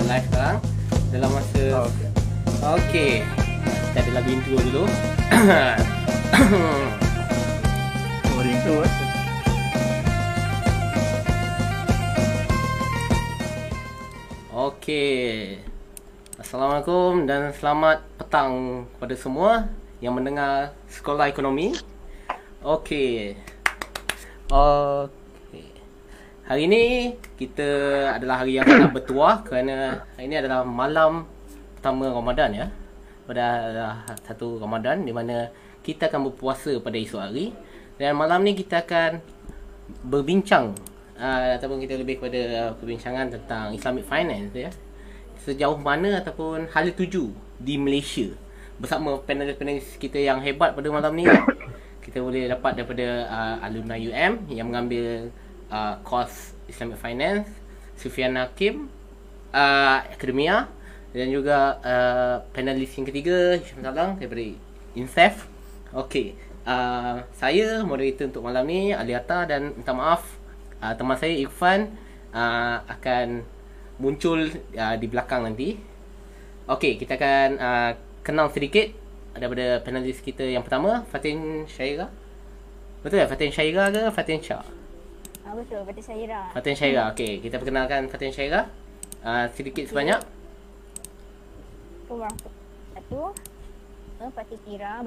dah live sekarang dalam masa Oh, okay. Okey. Kita ada lagu intro dulu. Oh, rindu eh. Okey. Assalamualaikum dan selamat petang kepada semua yang mendengar Sekolah Ekonomi. Okey. Okey. Hari ini kita adalah hari yang sangat bertuah kerana hari ini adalah malam pertama Ramadan ya. Pada satu Ramadan di mana kita akan berpuasa pada esok hari dan malam ni kita akan berbincang uh, ataupun kita lebih kepada uh, perbincangan tentang Islamic finance ya. Sejauh mana ataupun hala tuju di Malaysia bersama panelis-panelis kita yang hebat pada malam ni. Kita boleh dapat daripada uh, alumni UM yang mengambil uh, course Islamic finance, Sufian Hakim, uh, akademia dan juga uh, panelis yang ketiga Hisham Salang daripada INSEF. Okey. Uh, saya moderator untuk malam ni Aliata dan minta maaf uh, teman saya Irfan uh, akan muncul uh, di belakang nanti. Okey, kita akan uh, kenal sedikit daripada panelis kita yang pertama Fatin Syaira. Betul tak Fatin Syaira ke Fatin Shah? Ah, betul, betul Syaira. Fatin Syaira. Okey, kita perkenalkan Fatin Syaira. Uh, sedikit sebanyak. Assalamualaikum warahmatullahi wabarakatuh. Fatih Tira,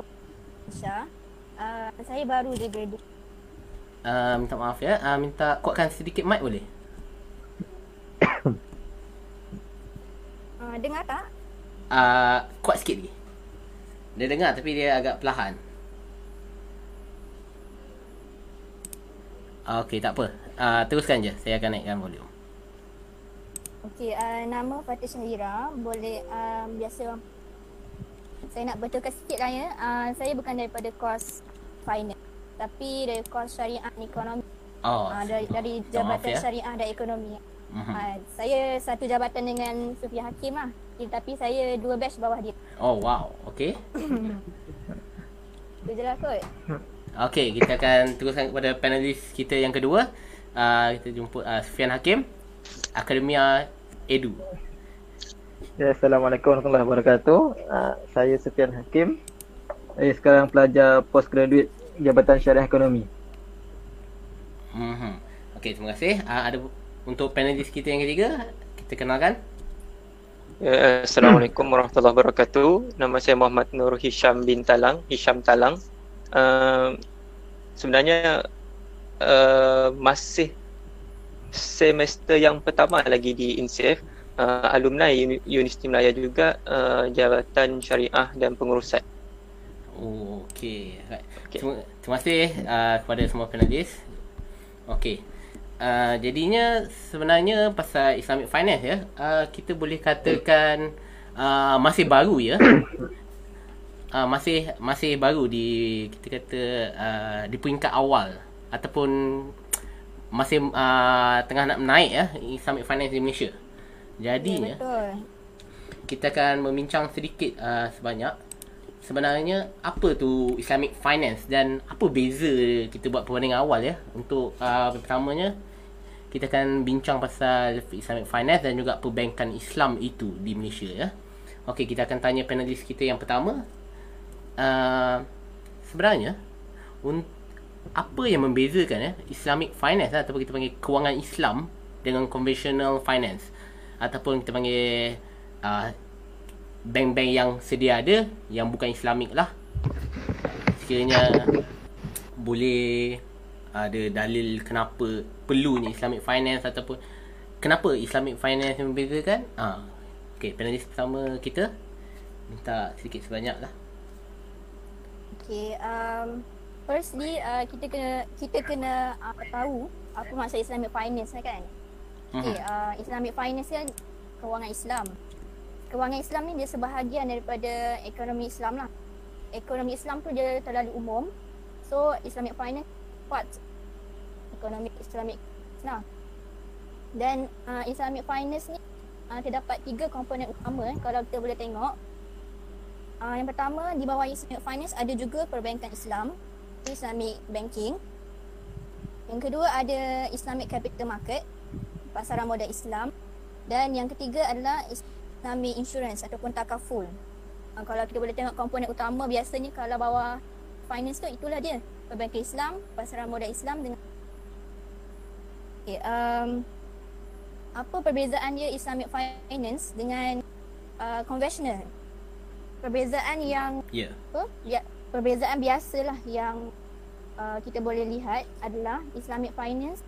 Syah. Uh, saya baru je graduate. Uh, minta maaf ya. Uh, minta kuatkan sedikit mic boleh? Uh, dengar tak? Uh, kuat sikit lagi. Dia dengar tapi dia agak perlahan. Okey, tak apa. Uh, teruskan je. Saya akan naikkan volume. Okey, uh, nama Fatih Syahira. Boleh uh, biasa saya nak betulkan sikit lah ya. Uh, saya bukan daripada kos finance. Tapi dari kos syariah dan ekonomi. Oh, Uh, dari, dari minta maaf Jabatan ya. Syariah dan Ekonomi. Uh, saya satu jabatan dengan Sufia Hakim lah. Eh, Tapi saya dua batch bawah dia. Oh, wow. Okey. Itu je lah kot. Okey, kita akan teruskan kepada panelis kita yang kedua. Uh, kita jumpa uh, Sufian Hakim, Akademia Edu. Ya, Assalamualaikum warahmatullahi wabarakatuh. Uh, saya Sufian Hakim. Saya sekarang pelajar postgraduate Jabatan Syariah Ekonomi. Mhm. Okey, terima kasih. Uh, ada untuk panelis kita yang ketiga, kita kenalkan. Ya, Assalamualaikum warahmatullahi wabarakatuh. Nama saya Muhammad Nur Hisham bin Talang, Hisham Talang. Uh, sebenarnya uh, masih semester yang pertama lagi di INSEF. Uh, alumni Uni- Universiti Melaya juga uh, Jabatan Syariah dan Pengurusan. Oh, okey. Right. Okey. Terima, terima kasih uh, kepada semua panelis. Okey. Uh, jadinya sebenarnya pasal Islamic finance ya, uh, kita boleh katakan uh, masih baru ya. Uh, masih masih baru di kita kata uh, di peringkat awal ataupun masih uh, tengah nak naik ya Islamic finance di Malaysia. Jadinya Ya, betul. kita akan membincang sedikit uh, sebanyak sebenarnya apa tu Islamic finance dan apa beza kita buat perbandingan awal ya untuk uh, pertamanya kita akan bincang pasal Islamic finance dan juga perbankan Islam itu di Malaysia ya. Okey, kita akan tanya panelis kita yang pertama. Uh, sebenarnya un- apa yang membezakan ya Islamic finance ataupun kita panggil kewangan Islam dengan conventional finance ataupun kita panggil uh, bank-bank yang sedia ada yang bukan Islamik lah. Sekiranya boleh ada dalil kenapa perlunya Islamic finance ataupun kenapa Islamic finance membezakan ah okey panelis pertama kita minta sedikit sebanyak lah Okay, um, firstly uh, kita kena kita kena uh, tahu apa maksud Islamic finance kan? Okay, Mhm. uh, Islamic finance kan kewangan Islam. Kewangan Islam ni dia sebahagian daripada ekonomi Islam lah. Ekonomi Islam tu dia terlalu umum. So Islamic finance part ekonomi Islamic Islam. Dan uh, Islamic finance ni uh, terdapat tiga komponen utama kalau kita boleh tengok. Uh, yang pertama di bawah Islamic finance ada juga perbankan Islam, Islamic banking. Yang kedua ada Islamic capital market, pasaran modal Islam Dan yang ketiga adalah Islamic insurance ataupun takaful. Uh, kalau kita boleh tengok komponen utama biasanya kalau bawah finance tu itulah dia. Perbankan Islam, pasaran modal Islam dengan Okay, um, apa perbezaan dia Islamic finance dengan uh, conventional? Perbezaan yang Ya. Yeah. apa? Ya, perbezaan biasalah yang uh, kita boleh lihat adalah Islamic finance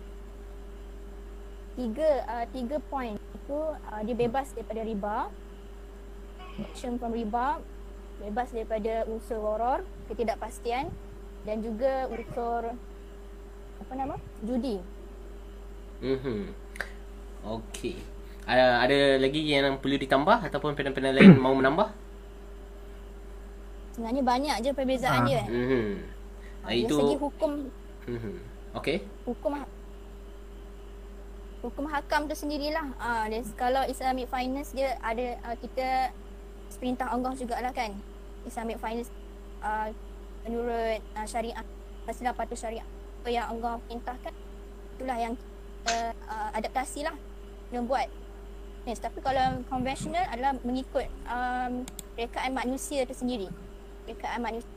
tiga uh, tiga point itu uh, dia bebas daripada riba action from riba bebas daripada unsur horor ketidakpastian dan juga unsur apa nama judi Mhm. Okey. Ada ada lagi yang perlu ditambah ataupun panel-panel lain mau menambah? Sebenarnya banyak je perbezaan Ah. dia Mhm. dari itu segi hukum Mhm. Okey. hukum ha- hukum hakam tu sendirilah. Ah, uh, kalau Islamic finance dia ada uh, kita perintah Allah jugalah kan. Islamic finance uh, menurut uh, syariat pastilah patuh syariat apa yang Allah perintahkan itulah yang kita uh, adaptasi lah yang buat. Yes, tapi kalau konvensional adalah mengikut um, rekaan manusia tu sendiri. Rekaan manusia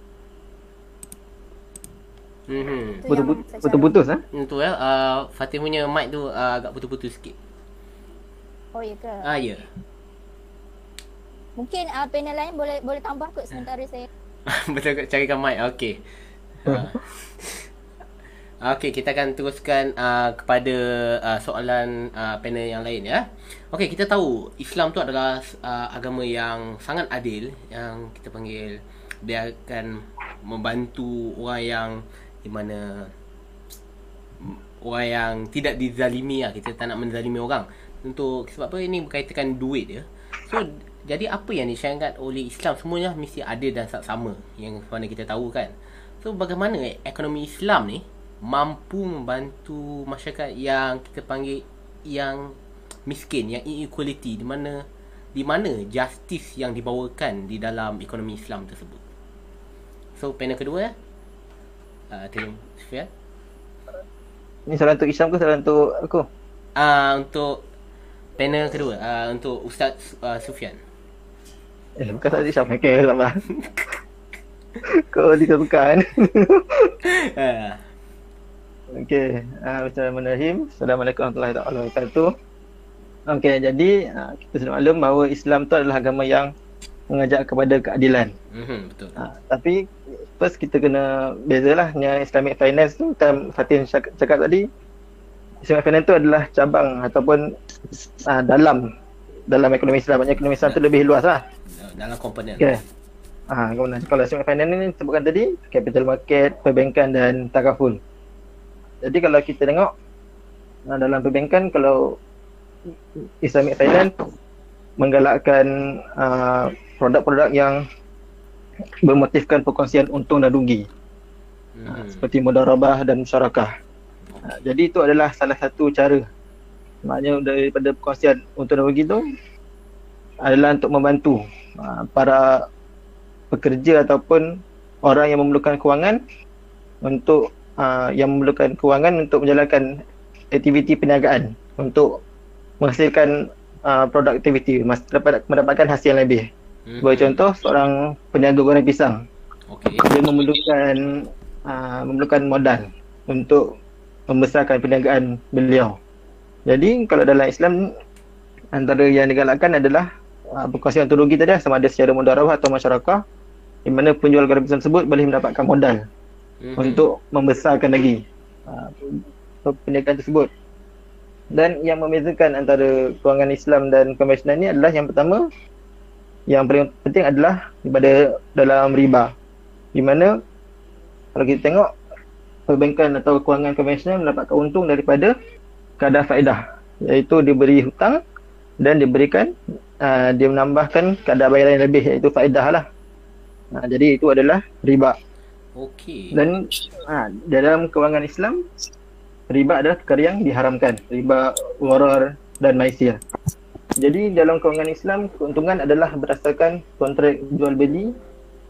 Mhm. tu Betul yang secara- betul putus ah. Itu ya. Uh, Fatih punya mic tu uh, agak putus-putus sikit. Oh ya ke? Ah ya. Mungkin uh, panel lain boleh boleh tambah kot sementara saya Betul kot carikan mic. Okey. Uh. Okey, kita akan teruskan uh, kepada uh, soalan uh, panel yang lain ya. Okey, kita tahu Islam tu adalah uh, agama yang sangat adil yang kita panggil dia akan membantu orang yang di mana orang yang tidak dizalimi lah. Kita tak nak menzalimi orang. Untuk sebab apa ini berkaitan duit ya. So jadi apa yang disyaratkan oleh Islam semuanya mesti adil dan sama yang mana kita tahu kan. So bagaimana ekonomi Islam ni mampu membantu masyarakat yang kita panggil yang miskin, yang inequality di mana di mana justice yang dibawakan di dalam ekonomi Islam tersebut. So panel kedua ya. Uh, Tim Sufyan. Ni soalan untuk Isyam ke soalan untuk aku? Ah uh, untuk panel kedua uh, untuk Ustaz uh, Sufyan. Eh, bukan soalan Isyam. Okey, sabar. Kau ditekan. Uh, Okey, uh, Bismillahirrahmanirrahim. Assalamualaikum warahmatullahi wabarakatuh. Okey, jadi uh, kita sudah maklum bahawa Islam tu adalah agama yang mengajak kepada keadilan. mm-hmm, betul. Uh, tapi first kita kena bezalah yang Islamic finance tu macam Fatin cakap, cakap tadi Islamic finance tu adalah cabang ataupun uh, dalam dalam ekonomi Islam. Maksudnya ekonomi Islam tu lebih luas lah. Dalam komponen. Okey. Ah, kemudian kalau Islamic finance ni sebutkan tadi capital market, perbankan dan takaful. Jadi kalau kita tengok ah, dalam perbankan kalau Islamic finance menggalakkan ah, produk-produk yang bermotifkan perkongsian untung dan rugi ah, Mm-hmm. seperti mudarabah dan musyarakah. Ah, jadi itu adalah salah satu cara maknanya daripada perkongsian untung dan rugi tu adalah untuk membantu ah, para pekerja ataupun orang yang memerlukan kewangan untuk uh, yang memerlukan kewangan untuk menjalankan aktiviti perniagaan untuk menghasilkan uh, produktiviti mendapatkan hasil yang lebih. Mm-hmm. Sebagai contoh seorang peniaga goreng pisang Okey. dia memerlukan uh, memerlukan modal untuk membesarkan perniagaan beliau. Jadi kalau dalam Islam antara yang digalakkan adalah uh, perkongsian untung rugi tadi sama ada secara mudarabah atau masyarakat di mana penjual goreng pisang tersebut boleh mendapatkan modal Mm-hmm. untuk membesarkan lagi uh, perniagaan tersebut. Dan yang membezakan antara kewangan Islam dan konvensional ni adalah yang pertama yang paling penting adalah daripada dalam riba. Di mana kalau kita tengok perbankan atau kewangan konvensional mendapatkan untung daripada kadar faedah iaitu diberi hutang dan diberikan uh, dia menambahkan kadar bayaran yang lebih iaitu faedah lah. Uh, jadi itu adalah riba. Okey. Dan ha, dalam kewangan Islam riba adalah perkara yang diharamkan. Riba, gharar dan maisir. Jadi dalam kewangan Islam keuntungan adalah berdasarkan kontrak jual beli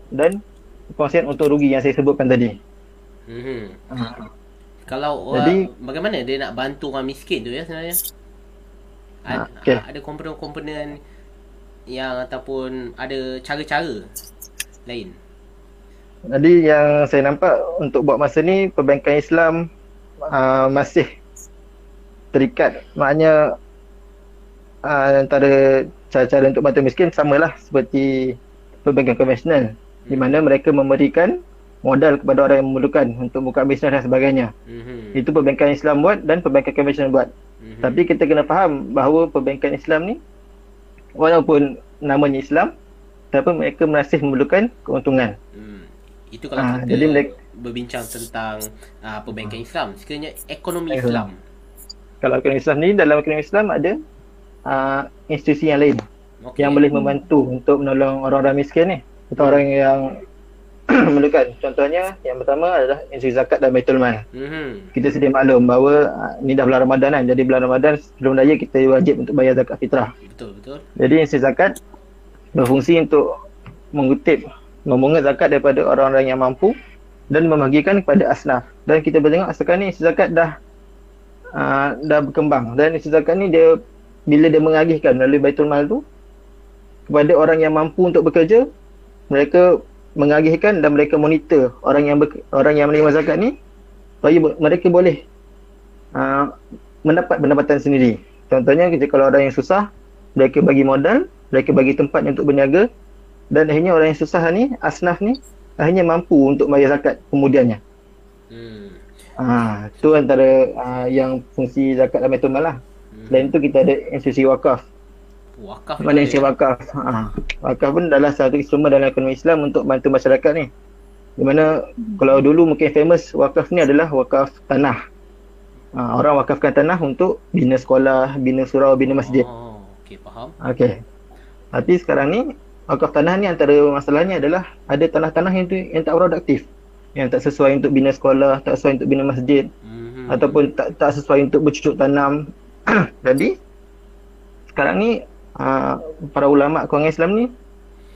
dan perkongsian untung rugi yang saya sebutkan tadi. Ha. Kalau orang Jadi- bagaimana dia nak bantu orang miskin tu ya sebenarnya? Ada, Ah, okey. ada komponen-komponen yang ataupun ada cara-cara lain. Jadi yang saya nampak untuk buat masa ni perbankan Islam uh, masih terikat. Maknanya uh, antara cara-cara untuk bantu miskin samalah seperti perbankan konvensional di mana mereka memberikan modal kepada orang yang memerlukan untuk buka bisnes dan sebagainya. Mhm. Itu perbankan Islam buat dan perbankan konvensional buat. Mhm. Tapi kita kena faham bahawa perbankan Islam ni walaupun namanya Islam tapi mereka masih memerlukan keuntungan. Hmm. Itu kalau Ah, kita jadi mereka- berbincang tentang uh, perbankan Islam. Sekiranya ekonomi Islam. Islam. Kalau ekonomi Islam ni dalam ekonomi Islam ada uh, institusi yang lain Okay. yang boleh membantu untuk menolong orang-orang miskin ni atau orang yang memerlukan. Contohnya yang pertama adalah institusi zakat dan baitul mal. Mhm. Kita sedia maklum bahawa uh, ni dah bulan Ramadan kan. Jadi bulan Ramadan sebelum raya kita wajib untuk bayar zakat fitrah. Betul betul. Jadi institusi zakat berfungsi untuk mengutip memungut zakat daripada orang-orang yang mampu dan membagikan kepada asnaf. Dan kita boleh tengok sekarang ni institusi zakat dah uh, dah berkembang dan institusi zakat ni dia bila dia mengagihkan melalui baitul mal tu kepada orang yang mampu untuk bekerja mereka mengagihkan dan mereka monitor orang yang ber, orang yang menerima zakat ni supaya mereka boleh uh, mendapat pendapatan sendiri. Contohnya kalau orang yang susah mereka bagi modal, mereka bagi tempat untuk berniaga dan akhirnya orang yang susah ni, asnaf ni akhirnya mampu untuk bayar zakat kemudiannya. Hmm. Ha, tu antara uh, yang fungsi zakat dan baitul mal lah. Selain tu kita ada institusi wakaf. Wakaf. Mana institusi ya? wakaf? Ha, wakaf pun adalah satu instrumen dalam ekonomi Islam untuk bantu masyarakat ni. Di mana kalau dulu mungkin famous wakaf ni adalah wakaf tanah. Ha, orang wakafkan tanah untuk bina sekolah, bina surau, bina masjid. Oh, okey faham. Okey. Tapi sekarang ni wakaf tanah ni antara masalahnya adalah ada tanah-tanah yang tu yang tak produktif. Yang tak sesuai untuk bina sekolah, tak sesuai untuk bina masjid Mhm. ataupun tak tak sesuai untuk bercucuk tanam. Jadi sekarang ni uh, para ulama kewangan Islam ni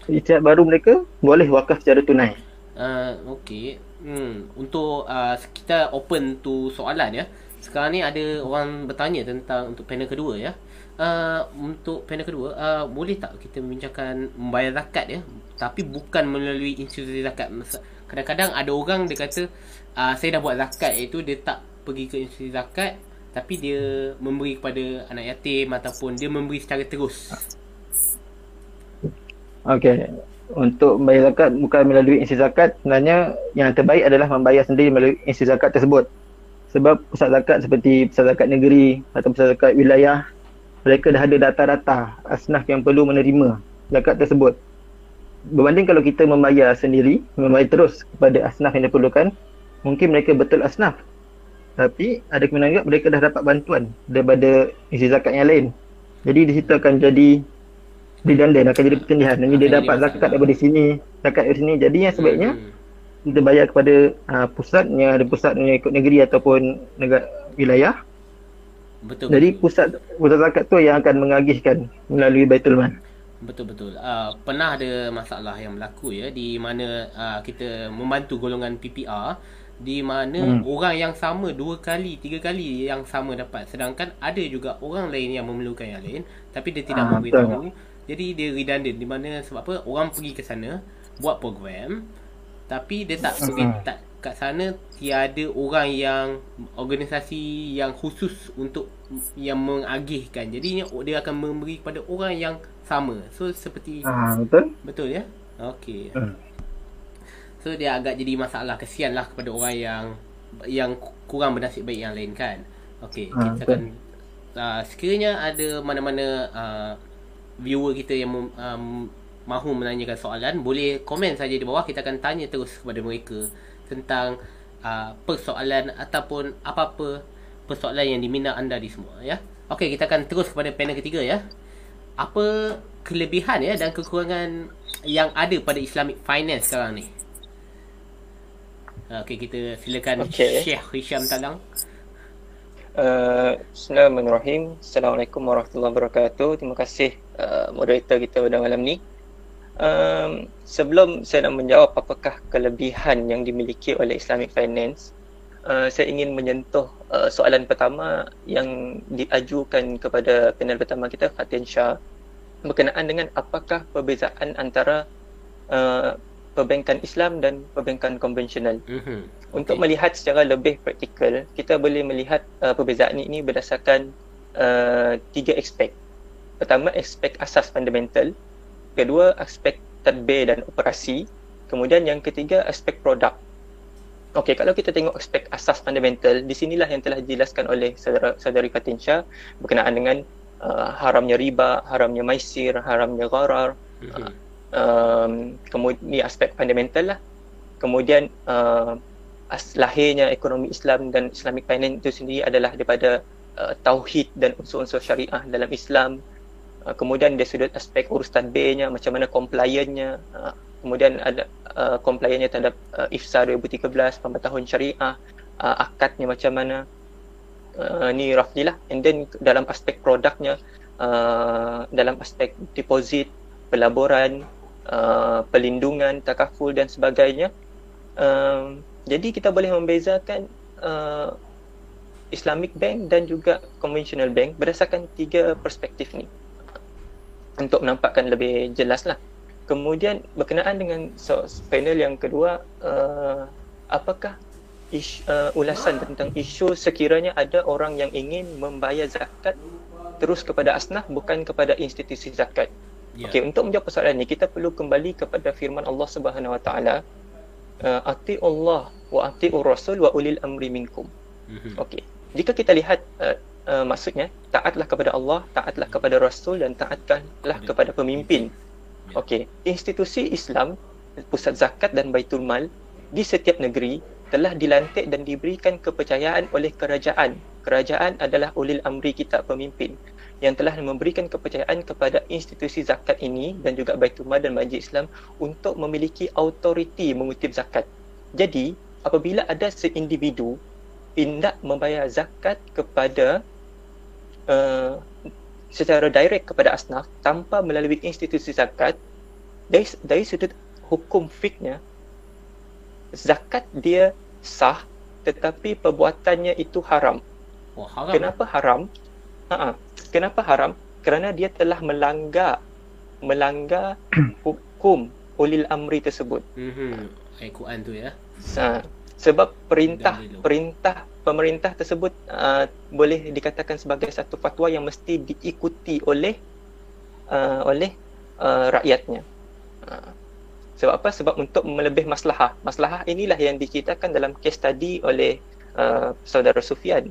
istiadat baru mereka boleh wakaf secara tunai. Uh, okey. Hmm, untuk uh, kita open tu soalan ya. Sekarang ni ada orang bertanya tentang untuk panel kedua ya. Uh, untuk panel kedua, uh, boleh tak kita membincangkan membayar zakat ya, tapi bukan melalui institusi zakat. Kadang-kadang ada orang dia kata uh, saya dah buat zakat iaitu dia tak pergi ke institusi zakat tapi dia memberi kepada anak yatim ataupun dia memberi secara terus. Okey. Untuk membayar zakat bukan melalui institusi zakat, sebenarnya yang terbaik adalah membayar sendiri melalui institusi zakat tersebut. Sebab pusat zakat seperti pusat zakat negeri atau pusat zakat wilayah, mereka dah ada data-data asnaf yang perlu menerima zakat tersebut. Berbanding kalau kita membayar sendiri, membayar terus kepada asnaf yang diperlukan, mungkin mereka betul asnaf. Tapi ada kemungkinan juga mereka dah dapat bantuan daripada institusi zakat yang lain. Jadi di situ akan jadi redundant akan jadi pertendihan. Jadi dia dapat zakat daripada sini, zakat dari sini. Jadi yang sebaiknya Hmm. kita bayar kepada uh, pusat yang ada pusat yang ikut negeri ataupun negara wilayah. Betul. Jadi pusat pusat zakat tu yang akan mengagihkan melalui Baitul Mal. Betul betul. Uh, pernah ada masalah yang berlaku ya di mana uh, kita membantu golongan PPR di mana Hmm. orang yang sama dua kali, tiga kali yang sama dapat sedangkan ada juga orang lain yang memerlukan yang lain tapi dia tidak Ah, memberitahu. Jadi dia redundant di mana sebab apa orang pergi ke sana buat program tapi dia tak pergi Hmm. tak kat sana tiada orang yang organisasi yang khusus untuk yang mengagihkan. Jadi dia akan memberi kepada orang yang sama. So seperti Ah betul? betul ya? Okey. Hmm. So dia agak jadi masalah kesian lah kepada orang yang yang kurang bernasib baik yang lain kan. Okey, Ah, kita betul. akan uh, sekiranya ada mana-mana uh, viewer kita yang um, mahu menanyakan soalan, boleh komen saja di bawah kita akan tanya terus kepada mereka tentang uh, persoalan ataupun apa-apa persoalan yang diminat anda di semua ya. Okey, kita akan terus kepada panel ketiga ya. Apa kelebihan ya dan kekurangan yang ada pada Islamic finance sekarang ni? Okey, kita silakan Okey. Syekh Hisham Talang. Uh, Bismillahirrahmanirrahim. Assalamualaikum warahmatullahi wabarakatuh. Terima kasih uh, moderator kita pada malam ni. Um, sebelum saya nak menjawab apakah kelebihan yang dimiliki oleh Islamic Finance, uh, saya ingin menyentuh uh, soalan pertama yang diajukan kepada panel pertama kita Fatin Shah berkenaan dengan apakah perbezaan antara uh, perbankan Islam dan perbankan konvensional. Mhm. Untuk Okey. melihat secara lebih praktikal, kita boleh melihat uh, perbezaan ini berdasarkan uh, tiga aspek. Pertama, aspek asas fundamental. Kedua, aspek tadbir dan operasi. Kemudian yang ketiga, aspek produk. Okey, kalau kita tengok aspek asas fundamental, di sinilah yang telah dijelaskan oleh saudara saudari Fatin Shah berkenaan dengan uh, haramnya riba, haramnya maisir, haramnya gharar, Mhm. Um, kemudian ni aspek fundamental lah. Kemudian uh, as, lahirnya ekonomi Islam dan Islamic finance itu sendiri adalah daripada uh, tauhid dan unsur-unsur syariah dalam Islam. Uh, kemudian dari sudut aspek urus tadbirnya, macam mana compliance-nya. Uh, kemudian ada uh, compliance-nya terhadap uh, IFSA 2013, pemberitahuan syariah, uh, akadnya macam mana. Uh, ni roughly lah. And then dalam aspek produknya, uh, dalam aspek deposit, pelaburan, uh, pelindungan, takaful dan sebagainya. Um, jadi kita boleh membezakan uh, Islamic Bank dan juga Conventional Bank berdasarkan tiga perspektif ni untuk menampakkan lebih jelas lah. Kemudian berkenaan dengan so, panel yang kedua, uh, apakah isu, uh, ulasan tentang isu sekiranya ada orang yang ingin membayar zakat terus kepada asnaf bukan kepada institusi zakat. Ya. Okey, untuk menjawab persoalan ini kita perlu kembali kepada firman Allah Subhanahu Wa Taala, uh, ati Allah wa ati Rasul wa ulil amri minkum. Mhm. Okey. Jika kita lihat uh, uh, maksudnya taatlah kepada Allah, taatlah kepada Rasul dan taatlah kepada pemimpin. Ya. Okey, institusi Islam, pusat zakat dan baitul mal di setiap negeri telah dilantik dan diberikan kepercayaan oleh kerajaan. Kerajaan adalah ulil amri kita pemimpin yang telah memberikan kepercayaan kepada institusi zakat ini dan juga Baitul Mal dan Majlis Islam untuk memiliki autoriti mengutip zakat. Jadi, apabila ada seindividu tindak membayar zakat kepada uh, secara direct kepada asnaf tanpa melalui institusi zakat dari, dari sudut hukum fiknya zakat dia sah tetapi perbuatannya itu haram. Wah, haram. Kenapa haram? Ha Kenapa haram? Kerana dia telah melanggar melanggar hukum ulil amri tersebut. Mhm. Ayat Quran tu ya. Ha, sebab perintah perintah pemerintah tersebut uh, boleh dikatakan sebagai satu fatwa yang mesti diikuti oleh uh, oleh uh, rakyatnya. Uh, sebab apa? Sebab untuk melebih maslahah. Maslahah inilah yang diceritakan dalam case study oleh uh, saudara Sufian.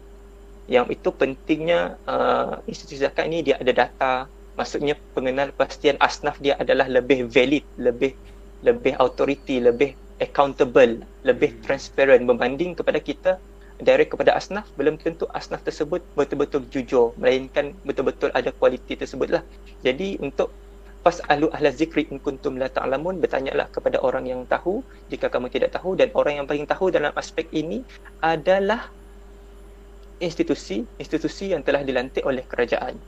Yang itu pentingnya uh, institusi zakat ini dia ada data. Maksudnya pengenal pastian asnaf dia adalah lebih valid, lebih lebih authority, lebih accountable, lebih Hmm. transparent berbanding kepada kita direct kepada asnaf belum tentu asnaf tersebut betul-betul jujur melainkan betul-betul ada kualiti tersebut lah. Jadi untuk fasalu ahla zikri in kuntum la ta'lamun bertanyalah kepada orang yang tahu jika kamu tidak tahu dan orang yang paling tahu dalam aspek ini adalah institusi institusi yang telah dilantik oleh kerajaan.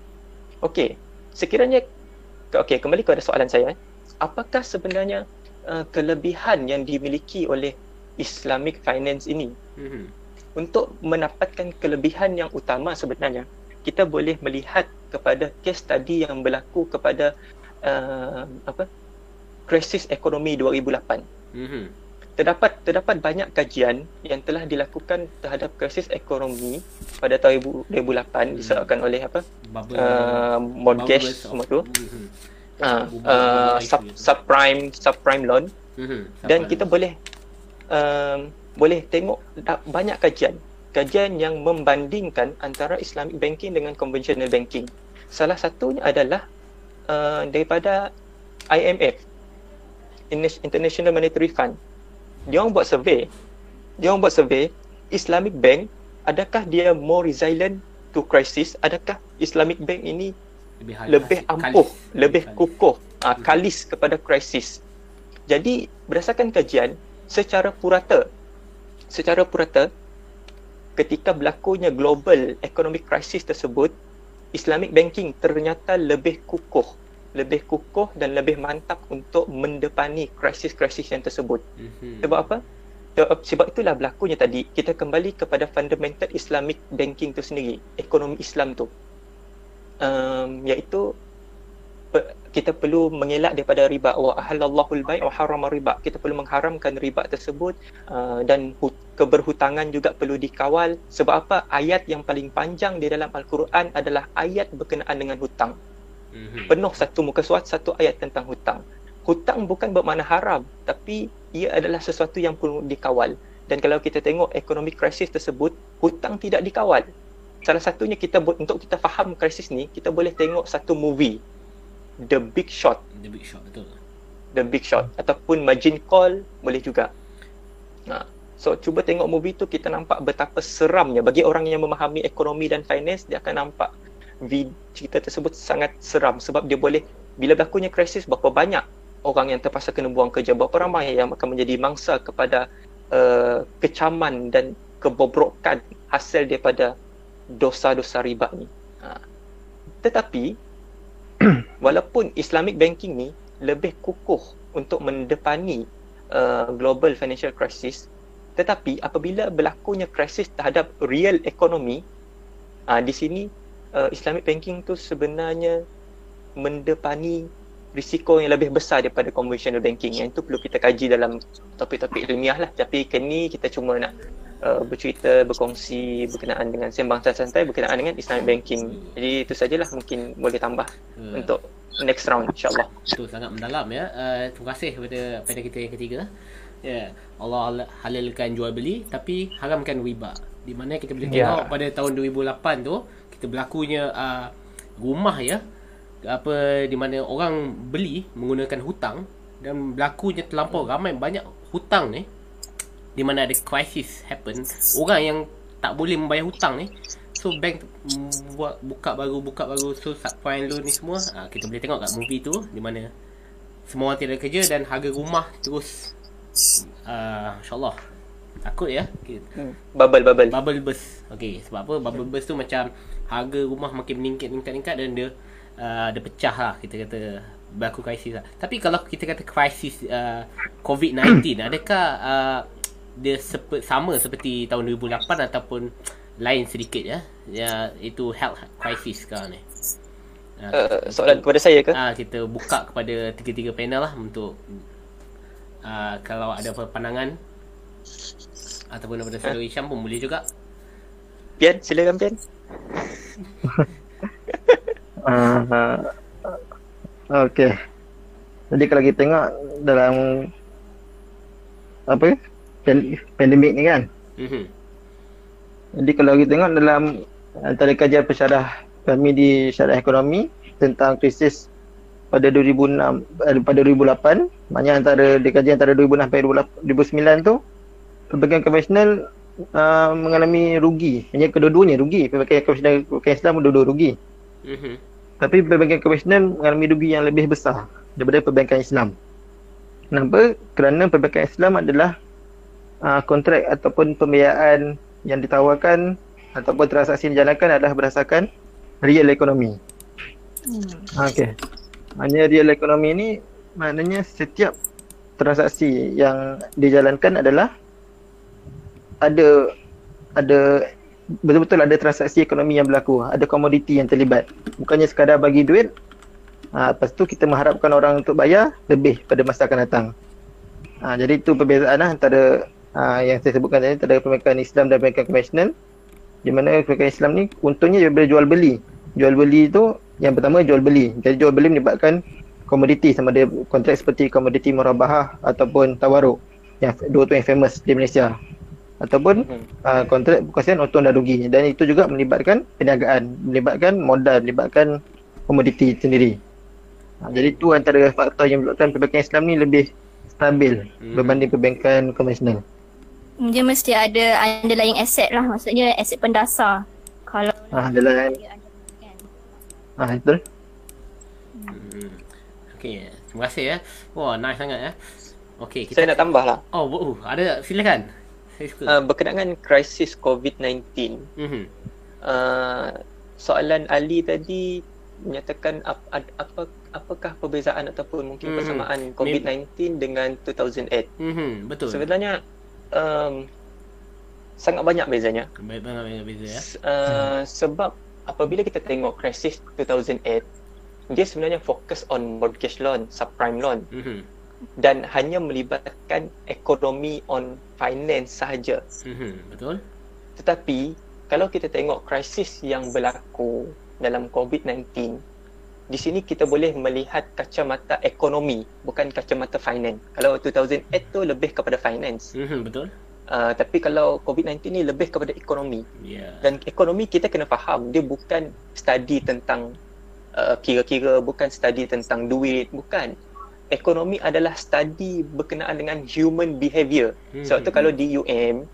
Okey, sekiranya okey kembali kepada soalan saya, apakah sebenarnya uh, kelebihan yang dimiliki oleh Islamic finance ini Mhm. untuk mendapatkan kelebihan yang utama sebenarnya kita boleh melihat kepada case study yang berlaku kepada uh, apa krisis ekonomi 2008 Mhm. Terdapat terdapat banyak kajian yang telah dilakukan terhadap krisis ekonomi pada tahun 2008 Hmm. disebabkan oleh apa? Bubble. uh, mortgage semua tu. uh, Bubble- uh, bubble sub, subprime subprime loan. Mhm. dan kita boleh um, boleh tengok banyak kajian. Kajian yang membandingkan antara Islamic banking dengan conventional banking. Salah satunya adalah uh, daripada IMF Inter- International Monetary Fund dia orang buat survey dia orang buat survey Islamic bank adakah dia more resilient to crisis adakah Islamic bank ini lebih, lebih ampuh, kalis. lebih kalis. kukuh, uh, kalis kepada krisis. Jadi berdasarkan kajian secara purata, secara purata ketika berlakunya global economic crisis tersebut, Islamic banking ternyata lebih kukuh, lebih kukuh dan lebih mantap untuk mendepani krisis-krisis yang tersebut. Mhm. Sebab apa? Sebab itulah berlakunya tadi kita kembali kepada fundamental Islamic banking tu sendiri, ekonomi Islam tu. Um, iaitu pe- kita perlu mengelak daripada riba wa ahallallahu al-bai' wa harrama riba. Kita perlu mengharamkan riba tersebut uh, dan hu- keberhutangan juga perlu dikawal sebab apa ayat yang paling panjang di dalam al-Quran adalah ayat berkenaan dengan hutang. Mhm. Penuh satu muka surat satu ayat tentang hutang. Hutang bukan bermakna haram tapi ia adalah sesuatu yang perlu dikawal. Dan kalau kita tengok ekonomi krisis tersebut, hutang tidak dikawal. Salah satunya kita untuk kita faham krisis ni, kita boleh tengok satu movie The Big Short, The big shot betul. The Big Short ataupun Margin Call boleh juga. Ha. So cuba tengok movie tu kita nampak betapa seramnya bagi orang yang memahami ekonomi dan finance dia akan nampak cerita tersebut sangat seram sebab dia boleh bila berlakunya krisis berapa banyak orang yang terpaksa kena buang kerja berapa ramai yang akan menjadi mangsa kepada uh, kecaman dan kebobrokan hasil daripada dosa-dosa riba ni. Ha. Tetapi walaupun Islamic banking ni lebih kukuh untuk mendepani uh, global financial crisis tetapi apabila berlakunya krisis terhadap real ekonomi uh, di sini uh, Islamic banking tu sebenarnya mendepani risiko yang lebih besar daripada conventional banking yang itu perlu kita kaji dalam topik-topik ilmiah lah tapi kini kita cuma nak uh, bercerita berkongsi berkenaan dengan sembang santai berkenaan dengan Islamic banking jadi itu sajalah mungkin boleh tambah Uh, untuk next round insyaallah Itu sangat mendalam ya. Uh, terima kasih kepada pada kita yang ketiga. Ya, Allah hal- halalkan jual beli tapi haramkan riba. Di mana kita boleh Ya. tengok pada tahun 2008 tu berlakunya uh, rumah ya apa di mana orang beli menggunakan hutang dan berlakunya terlampau ramai banyak hutang ni di mana ada crisis happen orang yang tak boleh membayar hutang ni so bank buat buka baru buka baru so subprime loan ni semua uh, kita boleh tengok kat movie tu di mana semua orang tidak kerja dan harga rumah terus uh, insyaallah takut ya Kita- Hmm. bubble bubble bubble burst. Okey, sebab apa? Bubble burst tu macam harga rumah makin meningkat meningkat meningkat dan dia uh, dia pecah lah kita kata berlaku krisis lah. Tapi kalau kita kata krisis uh, COVID-19 adakah uh, dia sepe, sama seperti tahun 2008 ataupun lain sedikit ya? Ya itu health crisis sekarang ni. Uh, uh, soalan kepada saya ke Ah kita buka kepada tiga-tiga panel lah untuk uh, kalau ada apa pandangan ataupun daripada Saudara Hisham pun boleh juga. Pian silakan Pian Uh, uh, okay. Jadi kalau kita tengok dalam apa pan- pandemik ni kan. Mhm. Jadi kalau kita tengok dalam antara kajian pensyarah kami di syarah ekonomi tentang krisis pada 2006 eh, pada 2008 maknanya antara di kajian antara 2006 sampai 2008 2009 tu perbankan konvensional uh, mengalami rugi. Hanya kedua-duanya rugi. Perbankan konvensional perbankan Islam dua-dua rugi. Mhm. Tapi perbankan konvensional mengalami rugi yang lebih besar daripada perbankan Islam. Kenapa? Kerana perbankan Islam adalah uh, kontrak ataupun pembiayaan yang ditawarkan ataupun transaksi yang dijalankan adalah berdasarkan real ekonomi. Hmm. Okey. Maknanya real ekonomi ni maknanya setiap transaksi yang dijalankan adalah ada ada betul-betul ada transaksi ekonomi yang berlaku, ada komoditi yang terlibat. Bukannya sekadar bagi duit, ha, lepas tu kita mengharapkan orang untuk bayar lebih pada masa akan datang. Ha, jadi itu perbezaan lah antara ha, yang saya sebutkan tadi antara perbankan Islam dan perbankan konvensional. Di mana perbankan Islam ni untungnya daripada jual beli. Jual beli tu yang pertama jual beli. Jadi jual beli menyebabkan komoditi sama ada kontrak seperti komoditi murabahah ataupun tawaruk. Yang dua tu yang famous di Malaysia. Ataupun Hmm. uh, kontrak perkongsian untung dan rugi dan itu juga melibatkan perniagaan, melibatkan modal, melibatkan komoditi sendiri. Ha, jadi itu antara faktor yang menyebabkan perbankan Islam ni lebih stabil Hmm. berbanding perbankan konvensional. Dia mesti ada underlying asset lah. Maksudnya aset pendasar. Kalau Ha, ada kan. ha, betul. Hmm. Okey, terima kasih ya. Wah, nice sangat ya. Okey, saya kita nak tambah lah Oh, oh, ada silakan. Uh, berkenaan krisis COVID-19 Mhm. uh, soalan Ali tadi menyatakan ap, ad, apa apakah perbezaan ataupun mungkin Hmm. persamaan COVID-19 dengan 2008 Mhm, betul. sebenarnya um, sangat banyak bezanya. Banget banyak beza ya. Uh, sebab apabila kita tengok krisis 2008, dia sebenarnya fokus on mortgage loan, subprime loan Mhm. Dan hanya melibatkan ekonomi on finance sahaja. Mhm. Betul? Tetapi kalau kita tengok krisis yang berlaku dalam COVID-19, di sini kita boleh melihat kacamata ekonomi, bukan kacamata finance. Kalau 2008 tu lebih kepada finance. Mhm. Betul? Uh, tapi kalau COVID-19 ni lebih kepada ekonomi. Ya. Dan ekonomi kita kena faham, dia bukan study tentang uh, kira-kira, bukan study tentang duit, bukan. Ekonomi adalah study berkenaan dengan human behavior. Sebab tu kalau di UM,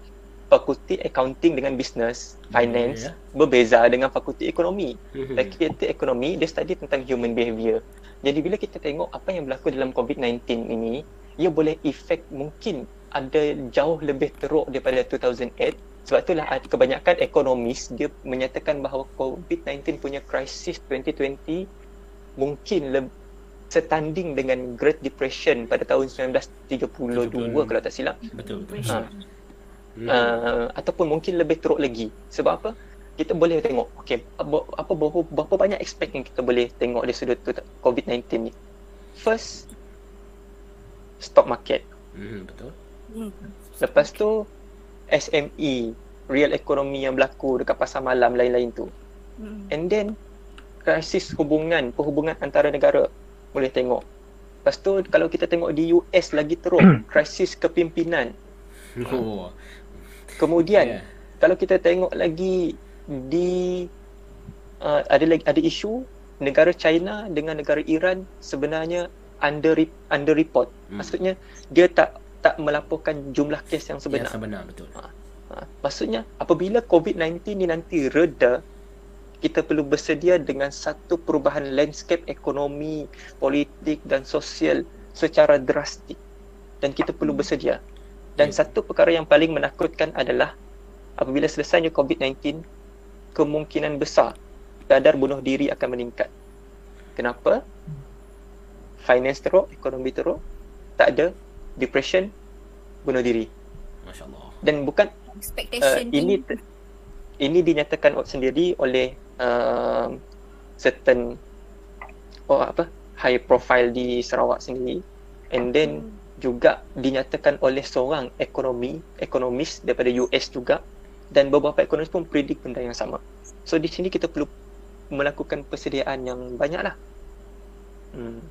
fakulti accounting dengan business, finance, Ya. berbeza dengan fakulti ekonomi. Mhm. Fakulti ekonomi, dia study tentang human behavior. Jadi bila kita tengok apa yang berlaku dalam COVID-19 ini, ia boleh efek mungkin ada jauh lebih teruk daripada 2008. Sebab itulah kebanyakan ekonomis dia menyatakan bahawa COVID-19 punya krisis 2020 mungkin le- setanding dengan Great Depression pada tahun 1932 kalau tak silap. Betul. betul. Ha. Mhm. uh, ataupun mungkin lebih teruk lagi. Sebab apa? Kita boleh tengok, okay, apa, apa berapa, berapa banyak aspek yang kita boleh tengok dari sudut tu COVID-19 ni. First, stock market. Mhm. Betul. Hmm. Lepas tu, SME, real economy yang berlaku dekat pasar malam lain-lain tu. Hmm. And then, krisis hubungan, perhubungan antara negara. Boleh tengok. Lepas tu, kalau kita tengok di US lagi teruk, krisis kepimpinan. Oh. Kemudian, Ya. kalau kita tengok lagi di uh, ada lagi ada isu negara China dengan negara Iran sebenarnya under under report. Hmm. Maksudnya dia tak tak melaporkan jumlah kes yang Sebenar. Yang sebenar betul. Ha, maksudnya apabila COVID-19 ni nanti reda kita perlu bersedia dengan satu perubahan landscape ekonomi, politik dan sosial secara drastik dan kita perlu bersedia. Dan Ya. satu perkara yang paling menakutkan adalah apabila selesainya COVID-19 kemungkinan besar kadar bunuh diri akan meningkat. Kenapa? Finance teruk, ekonomi teruk, tak ada depression, bunuh diri. Masya-Allah. Dan bukan uh, Expectation ini tinggi. Ini dinyatakan sendiri oleh uh, certain oh apa high profile di Sarawak sendiri and then juga dinyatakan oleh seorang ekonomi ekonomis daripada US juga dan beberapa ekonomis pun predik benda yang sama. So di sini kita perlu melakukan persediaan yang banyak lah. Hmm.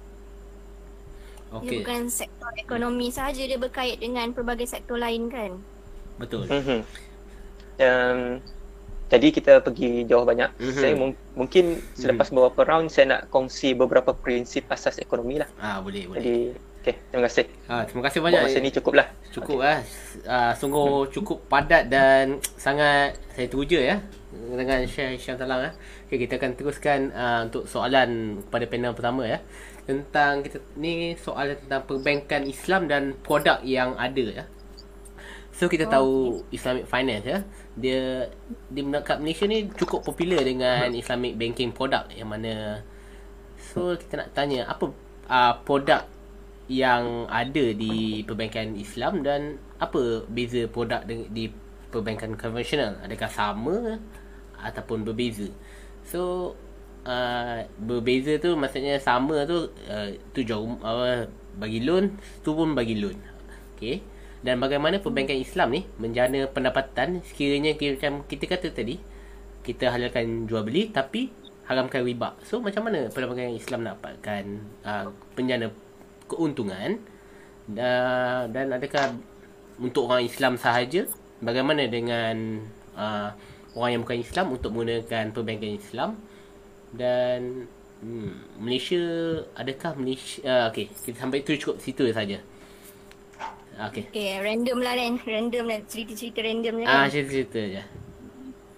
Dia Okey. bukan sektor ekonomi sahaja dia berkait dengan pelbagai sektor lain kan. Betul. Mhm. Um, jadi kita pergi jauh banyak. Mhm. Saya mung- mungkin selepas beberapa round saya nak kongsi beberapa prinsip asas ekonomi lah. Ah boleh boleh. Jadi okay, terima kasih. Ah terima kasih Buat banyak. masa ni cukup lah. Cukup ah. Ah sungguh cukup padat dan sangat saya teruja ya dengan share Syam Talang ah. Okey kita akan teruskan ah, untuk soalan pada panel pertama ya. Tentang kita ni soalan tentang perbankan Islam dan produk yang ada ya. So kita tahu Islamic finance ya. Dia di kat Malaysia ni cukup popular dengan Islamic banking product yang mana so kita nak tanya apa uh, produk yang ada di perbankan Islam dan apa beza produk di perbankan konvensional? Adakah sama ataupun berbeza? So uh, berbeza tu maksudnya sama tu uh, tu jauh uh, bagi loan, tu pun bagi loan. Okey. Dan bagaimana perbankan Islam ni menjana pendapatan sekiranya kita, kita kata tadi kita halalkan jual beli tapi haramkan riba. So macam mana perbankan Islam nak dapatkan uh, penjana keuntungan uh, dan adakah untuk orang Islam sahaja bagaimana dengan uh, orang yang bukan Islam untuk menggunakan perbankan Islam dan hmm, Malaysia adakah Malaysia uh, okey kita sampai itu cukup situ saja. Okey. Okay, random lah kan. Random lah. Cerita-cerita random je Ah, kan. cerita-cerita je.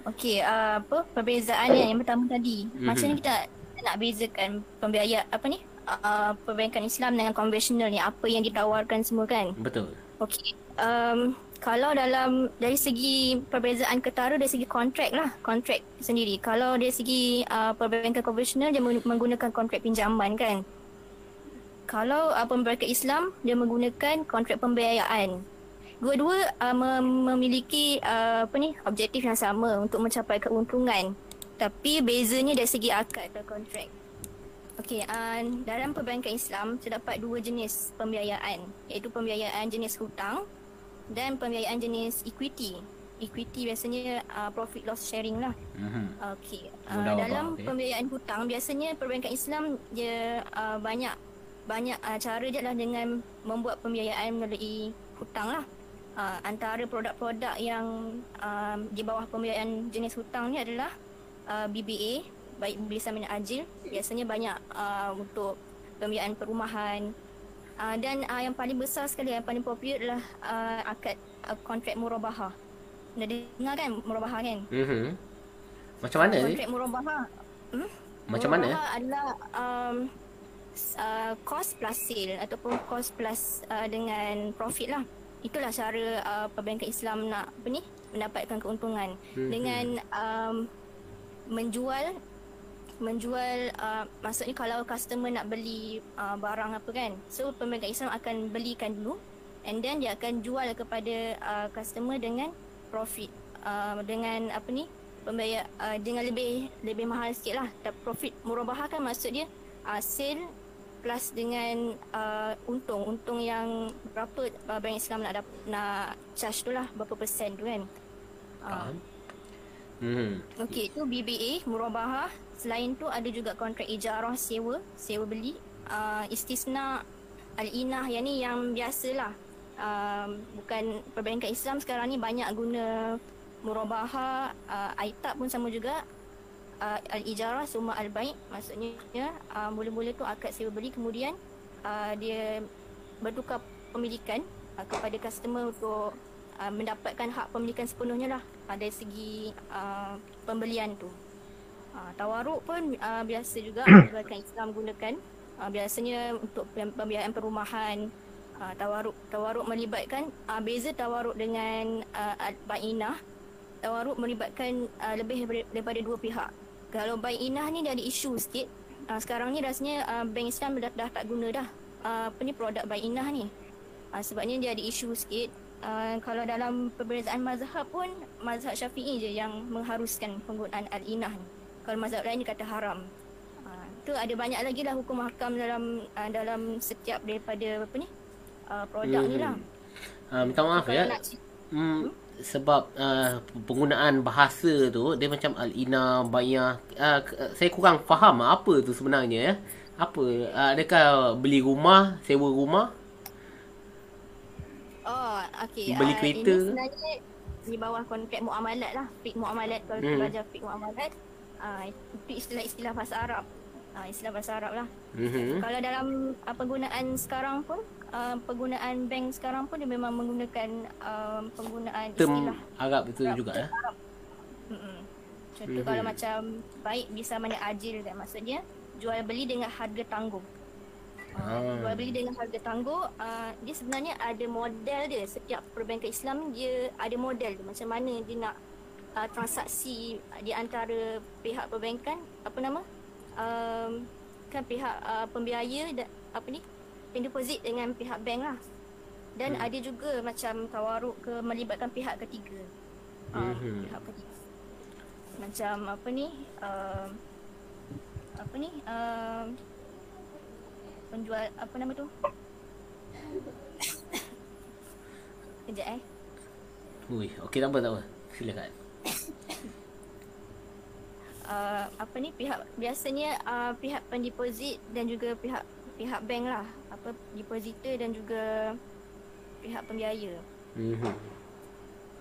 Okay, uh, apa perbezaan yang, pertama tadi. Mhm. Macam ni kita, nak bezakan pembiayaan apa ni? Uh, perbankan Islam dengan konvensional ni. Apa yang ditawarkan semua kan. Betul. Okay. Um, kalau dalam dari segi perbezaan ketara dari segi kontrak lah. Kontrak sendiri. Kalau dari segi uh, perbankan konvensional dia men- menggunakan kontrak pinjaman kan. Kalau uh, pembankan Islam dia menggunakan kontrak pembiayaan. dua-dua uh, mem- memiliki uh, apa ni objektif yang sama untuk mencapai keuntungan. Tapi bezanya dari segi akad atau kontrak. Okey, uh, dalam perbankan Islam terdapat dua jenis pembiayaan iaitu pembiayaan jenis hutang dan pembiayaan jenis equity. Equity biasanya uh, profit loss sharing lah. Mhm. Okey. Uh, dalam okey. pembiayaan hutang biasanya perbankan Islam dia uh, banyak banyak uh, cara dia lah dengan membuat pembiayaan melalui hutang lah. Uh, antara produk-produk yang um, di bawah pembiayaan jenis hutang ni adalah uh, BBA, baik beli samin ajil. Biasanya banyak uh, untuk pembiayaan perumahan. Uh, dan uh, yang paling besar sekali yang paling popular adalah uh, akad uh, kontrak murabahah. Dah dengar kan murabahah kan? Mhm. Macam mana ni? Kontrak murabahah. Macam mana? Murabahah adalah um, uh, cost plus sale ataupun cost plus uh, dengan profit lah. Itulah cara uh, perbankan Islam nak apa ni mendapatkan keuntungan Mhm. dengan um, menjual menjual uh, maksudnya kalau customer nak beli uh, barang apa kan so perbankan Islam akan belikan dulu and then dia akan jual kepada uh, customer dengan profit uh, dengan apa ni pembayar uh, dengan lebih lebih mahal sikit lah profit murabahah kan maksud dia uh, sale plus dengan uh, untung untung yang berapa uh, bank Islam nak dap- nak charge tu lah berapa persen tu kan uh. Mhm. Okey, itu BBA, murabahah. Selain tu ada juga kontrak ijarah sewa, sewa beli. Uh, istisna al-inah yang ni yang biasalah. Um, bukan perbankan Islam sekarang ni banyak guna murabahah, uh, aitab pun sama juga. Uh, al-ijarah summa al-baik maksudnya uh, mula-mula tu akad sewa beli kemudian uh, dia bertukar pemilikan uh, kepada customer untuk uh, mendapatkan hak pemilikan sepenuhnya lah uh, dari segi uh, pembelian tu. Uh, tawaruk pun uh, biasa juga perbankan Islam gunakan. Uh, biasanya untuk pem- pembiayaan perumahan uh, tawaruk tawaruk melibatkan uh, beza tawaruk dengan uh, bainah. Tawaruk melibatkan uh, lebih daripada dua pihak. Kalau bainah ni dia ada isu sikit. Uh, sekarang ni rasanya uh, bank Islam dah, dah tak guna dah uh, apa ni produk bainah ni. Uh, sebabnya dia ada isu sikit uh, kalau dalam perbezaan mazhab pun mazhab syafi'i je yang mengharuskan penggunaan al-inah ni. Kalau mazhab lain dia kata haram. Uh, tu ada banyak lagi lah hukum hakam dalam uh, dalam setiap daripada apa ni uh, produk ni lah. Uh, minta maaf Kalau ya. nak cerita- Hmm, sebab uh, penggunaan bahasa tu dia macam al-ina bayah uh, k- saya kurang faham apa tu sebenarnya ya. Apa uh, adakah beli rumah, sewa rumah? Oh, okey. Beli Ah, kereta. Ini sebenarnya di bawah kontrak muamalat lah. Fik muamalat kalau Hmm. belajar fik muamalat. Ah, itu istilah-istilah bahasa Arab. Ah, istilah bahasa Arab lah. Mhm. Kalau dalam uh, penggunaan sekarang pun, uh, penggunaan bank sekarang pun dia memang menggunakan uh, penggunaan Term istilah. Arab itu Arab. juga ya. Mm-mm. Contoh kalau macam baik bisa mana ajil kan maksudnya jual beli dengan harga tangguh. Ah. Jual beli dengan harga tangguh uh, dia sebenarnya ada model dia setiap perbankan Islam dia ada model dia macam mana dia nak uh, transaksi di antara pihak perbankan apa nama um, kan pihak uh, pembiaya dan apa ni pin deposit dengan pihak bank lah dan Hmm. ada juga macam tawaruk ke melibatkan pihak ketiga uh, Mhm. pihak ketiga macam apa ni uh, apa ni uh, penjual apa nama tu Kejap eh Ui, okey tak apa tak apa. Silakan. uh, apa ni pihak biasanya uh, pihak pendeposit dan juga pihak pihak bank lah apa depositor dan juga pihak pembiaya. Mhm.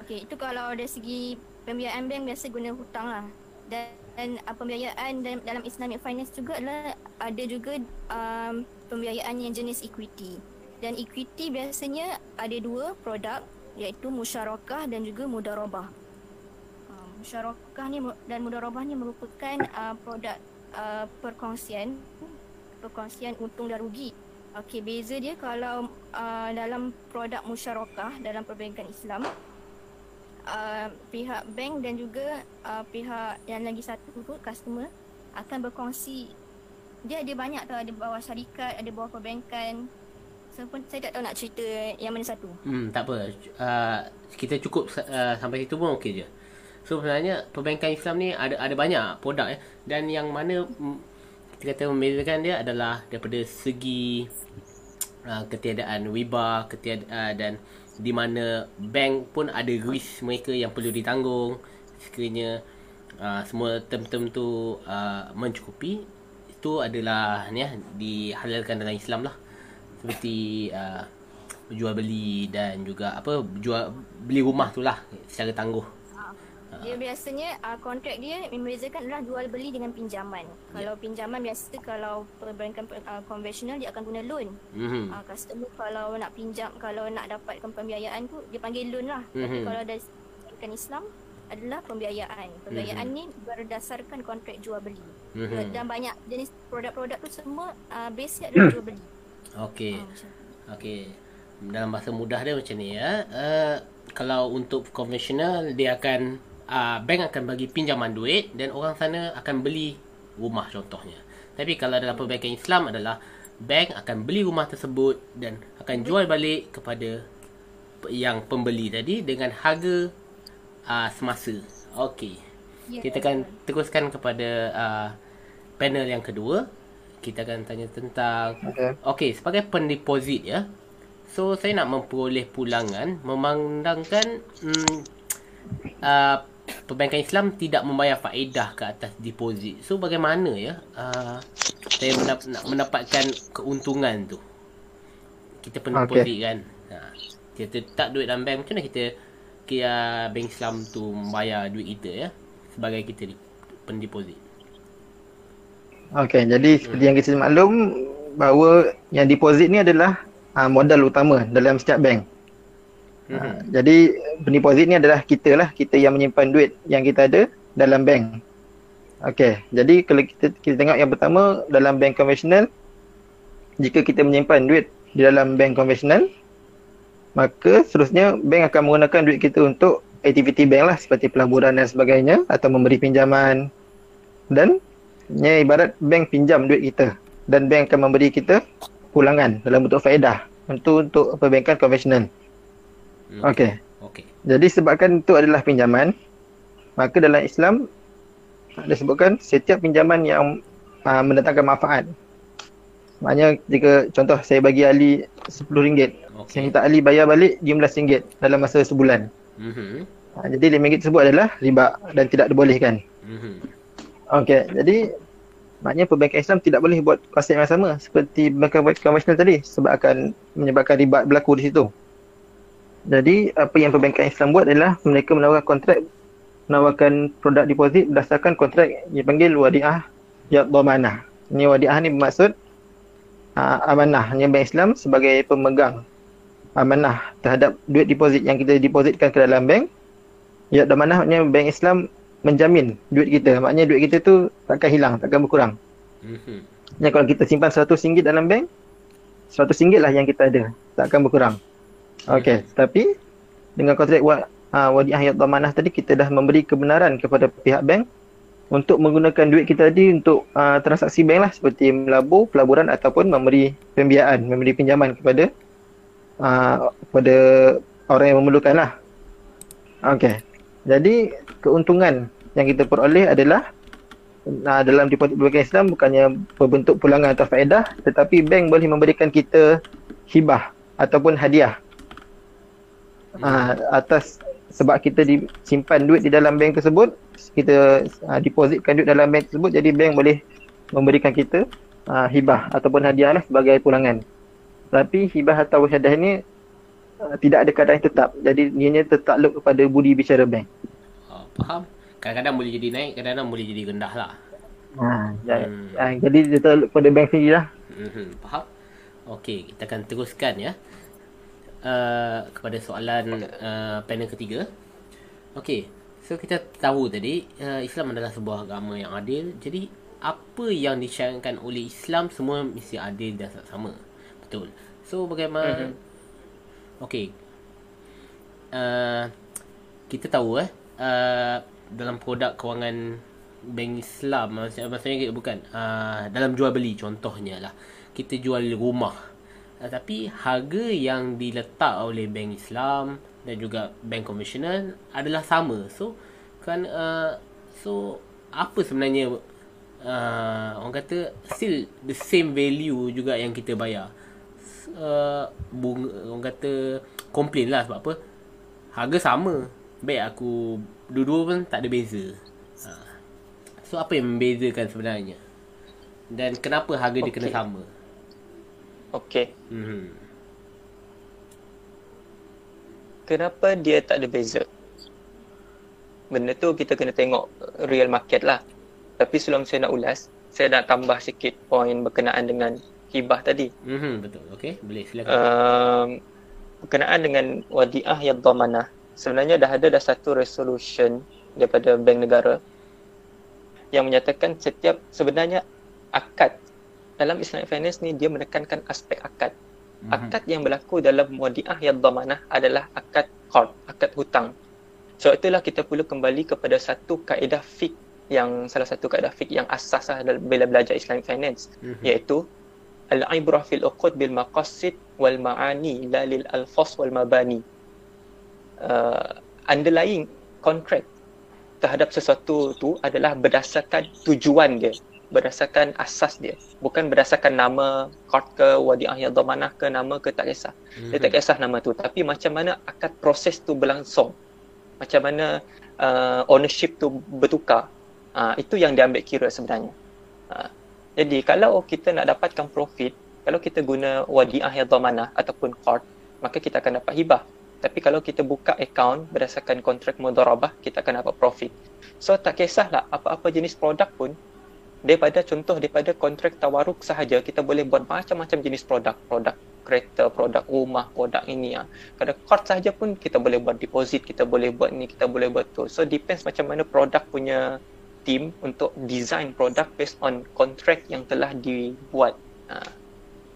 Okey, itu kalau dari segi pembiayaan bank biasa guna hutang lah. Dan, dan uh, pembiayaan dalam, dalam Islamic finance juga adalah ada juga um, pembiayaan yang jenis equity. Dan equity biasanya ada dua produk iaitu musyarakah dan juga mudarabah. Uh, musyarakah ni dan mudarabah ni merupakan uh, produk uh, perkongsian perkongsian untung dan rugi. Okey, beza dia kalau uh, dalam produk musyarakah dalam perbankan Islam uh, pihak bank dan juga uh, pihak yang lagi satu tu customer akan berkongsi dia ada banyak tau ada bawah syarikat ada bawah perbankan so pun saya tak tahu nak cerita yang mana satu. Hmm, tak apa. Uh, kita cukup uh, sampai situ pun okey je. So sebenarnya perbankan Islam ni ada ada banyak produk ya. Dan yang mana kita kata membezakan dia adalah daripada segi uh, ketiadaan riba, ketiadaan uh, dan di mana bank pun ada risk mereka yang perlu ditanggung. Sekiranya uh, semua term-term tu uh, mencukupi itu adalah ni ya dihalalkan dalam Islam lah. Seperti uh, jual beli dan juga apa jual beli rumah tu lah secara tangguh Dia biasanya uh, kontrak dia membezakan adalah jual beli dengan pinjaman. Kalau pinjaman biasa kalau perbankan uh, konvensional dia akan guna loan. Mhm. Uh, customer kalau nak pinjam kalau nak dapatkan pembiayaan tu dia panggil loan lah. Tapi Mhm. kalau dari perbankan Islam adalah pembiayaan. Pembiayaan ni berdasarkan kontrak jual beli. Mhm. Dan banyak jenis produk-produk tu semua uh, base adalah jual beli. Okey. Tu. Okey. Dalam bahasa mudah dia macam ni ya. Uh, kalau untuk konvensional dia akan uh, bank akan bagi pinjaman duit dan orang sana akan beli rumah contohnya. Tapi kalau dalam perbankan Islam adalah bank akan beli rumah tersebut dan akan jual balik kepada yang pembeli tadi dengan harga uh, semasa. Okey. Ya, Kita akan teruskan kepada uh, panel yang kedua. Kita akan tanya tentang Okay. Okey, sebagai pendeposit ya. So saya nak memperoleh pulangan memandangkan hmm, uh, perbankan Islam tidak membayar faedah ke atas deposit. So bagaimana ya uh, saya mendap- nak mendapatkan keuntungan tu? Kita pendeposit okay. kan. Ha, kita tak duit dalam bank macam mana kita kira bank Islam tu membayar duit kita ya sebagai kita di- pendeposit. Okey, jadi seperti yang kita maklum bahawa yang deposit ni adalah uh, modal utama dalam setiap bank. Mhm. Uh, jadi pendeposit ni adalah kita lah, kita yang menyimpan duit yang kita ada dalam bank. Okey, jadi kalau kita kita tengok yang pertama dalam bank konvensional jika kita menyimpan duit di dalam bank konvensional maka seterusnya bank akan menggunakan duit kita untuk aktiviti bank lah seperti pelaburan dan sebagainya atau memberi pinjaman dan Nya ibarat bank pinjam duit kita dan bank akan memberi kita pulangan dalam bentuk faedah untuk untuk perbankan konvensional. Hmm. Okey. Okey. Jadi sebabkan itu adalah pinjaman, maka dalam Islam disebutkan setiap pinjaman yang uh, mendatangkan manfaat. Maknanya jika contoh saya bagi Ali RM10, saya Okey. minta Ali bayar balik RM15 dalam masa sebulan. Mhm. Uh, jadi RM5 tersebut adalah riba dan tidak dibolehkan. Mhm. Okey, jadi maknanya perbankan Islam tidak boleh buat konsep yang sama seperti perbankan konvensional tadi sebab akan menyebabkan riba berlaku di situ. Jadi apa yang perbankan Islam buat adalah mereka menawarkan kontrak menawarkan produk deposit berdasarkan kontrak yang dipanggil wadiah ya dhamanah. Ini wadiah ni bermaksud uh, amanah. Ini bank Islam sebagai pemegang amanah terhadap duit deposit yang kita depositkan ke dalam bank. Ya dhamanah maknanya bank Islam menjamin duit kita. Maknanya duit kita tu takkan hilang, takkan berkurang. Mhm. Ya kalau kita simpan RM100 dalam bank, RM100 lah yang kita ada, takkan berkurang. Okey, tapi dengan kontrak wa, uh, wadiah yang dhamanah tadi kita dah memberi kebenaran kepada pihak bank untuk menggunakan duit kita tadi untuk uh, transaksi bank lah seperti melabur, pelaburan ataupun memberi pembiayaan, memberi pinjaman kepada uh, kepada orang yang memerlukan lah. Okey. Jadi keuntungan yang kita peroleh adalah uh, dalam deposit perbankan Islam bukannya berbentuk pulangan atau faedah tetapi bank boleh memberikan kita hibah ataupun hadiah uh, atas sebab kita disimpan duit di dalam bank tersebut kita uh, depositkan duit dalam bank tersebut jadi bank boleh memberikan kita uh, hibah ataupun hadiah lah sebagai pulangan tapi hibah atau hadiah ni uh, tidak ada keadaan tetap jadi ianya tertakluk kepada budi bicara bank Oh, faham? Kadang-kadang boleh jadi naik, kadang-kadang boleh jadi rendah lah. Ha, jadi, Hmm. ha, jadi dia tertakluk kepada bank sendiri lah Mhm, faham? Okey, kita akan teruskan ya. Uh, kepada soalan uh, panel ketiga. Okey, so kita tahu tadi uh, Islam adalah sebuah agama yang adil. Jadi apa yang disyaratkan oleh Islam semua mesti adil dan sama. Betul. So bagaimana Mhm. Okey. Uh, kita tahu eh uh, dalam produk kewangan bank Islam maksud, maksudnya kita bukan uh, dalam jual beli contohnya lah kita jual rumah Tapi harga yang diletak oleh bank Islam dan juga bank konvensional adalah sama. So kan uh, so apa sebenarnya uh, orang kata still the same value juga yang kita bayar. Uh, bunga, orang kata komplain lah sebab apa harga sama baik aku dua-dua pun tak ada beza uh, so apa yang membezakan sebenarnya dan kenapa harga okay. dia kena sama Okay. hmm Kenapa dia tak ada beza? Benda tu kita kena tengok real market lah. Tapi sebelum saya nak ulas, saya nak tambah sikit poin berkenaan dengan hibah tadi. hmm betul okey boleh silakan Um, berkenaan dengan wadiah yang dhamanah. Sebenarnya dah ada dah satu resolution daripada bank negara yang menyatakan setiap sebenarnya akad dalam Islamic finance ni dia menekankan aspek akad. Mhm. Akad yang berlaku dalam wadiah yang dhamanah adalah akad qard, akad hutang. Sebab itulah kita perlu kembali kepada satu kaedah fik yang salah satu kaedah fik yang asas lah dalam- bila belajar Islamic finance Mhm. iaitu al-ibrah fil uqud bil maqasid wal ma'ani la lil alfas wal mabani. Uh, underlying contract terhadap sesuatu tu adalah berdasarkan tujuan dia, berdasarkan asas dia, bukan berdasarkan nama qard ke wadiah yang dhamanah ke nama ke tak kisah. Dia tak Mhm. kisah nama tu tapi macam mana akad proses tu berlangsung. Macam mana uh, ownership tu bertukar. Uh, itu yang diambil kira sebenarnya. Uh, jadi kalau kita nak dapatkan profit, kalau kita guna wadiah yang dhamanah ataupun qard, maka kita akan dapat hibah. Tapi kalau kita buka account berdasarkan kontrak mudharabah, kita akan dapat profit. So tak kisahlah apa-apa jenis produk pun daripada contoh daripada kontrak tawaruk sahaja kita boleh buat macam-macam jenis produk, produk kereta, produk rumah, produk ini ah. Kalau card sahaja pun kita boleh buat deposit, kita boleh buat ni, kita boleh buat tu. So depends macam mana produk punya team untuk design produk based on kontrak yang telah dibuat uh,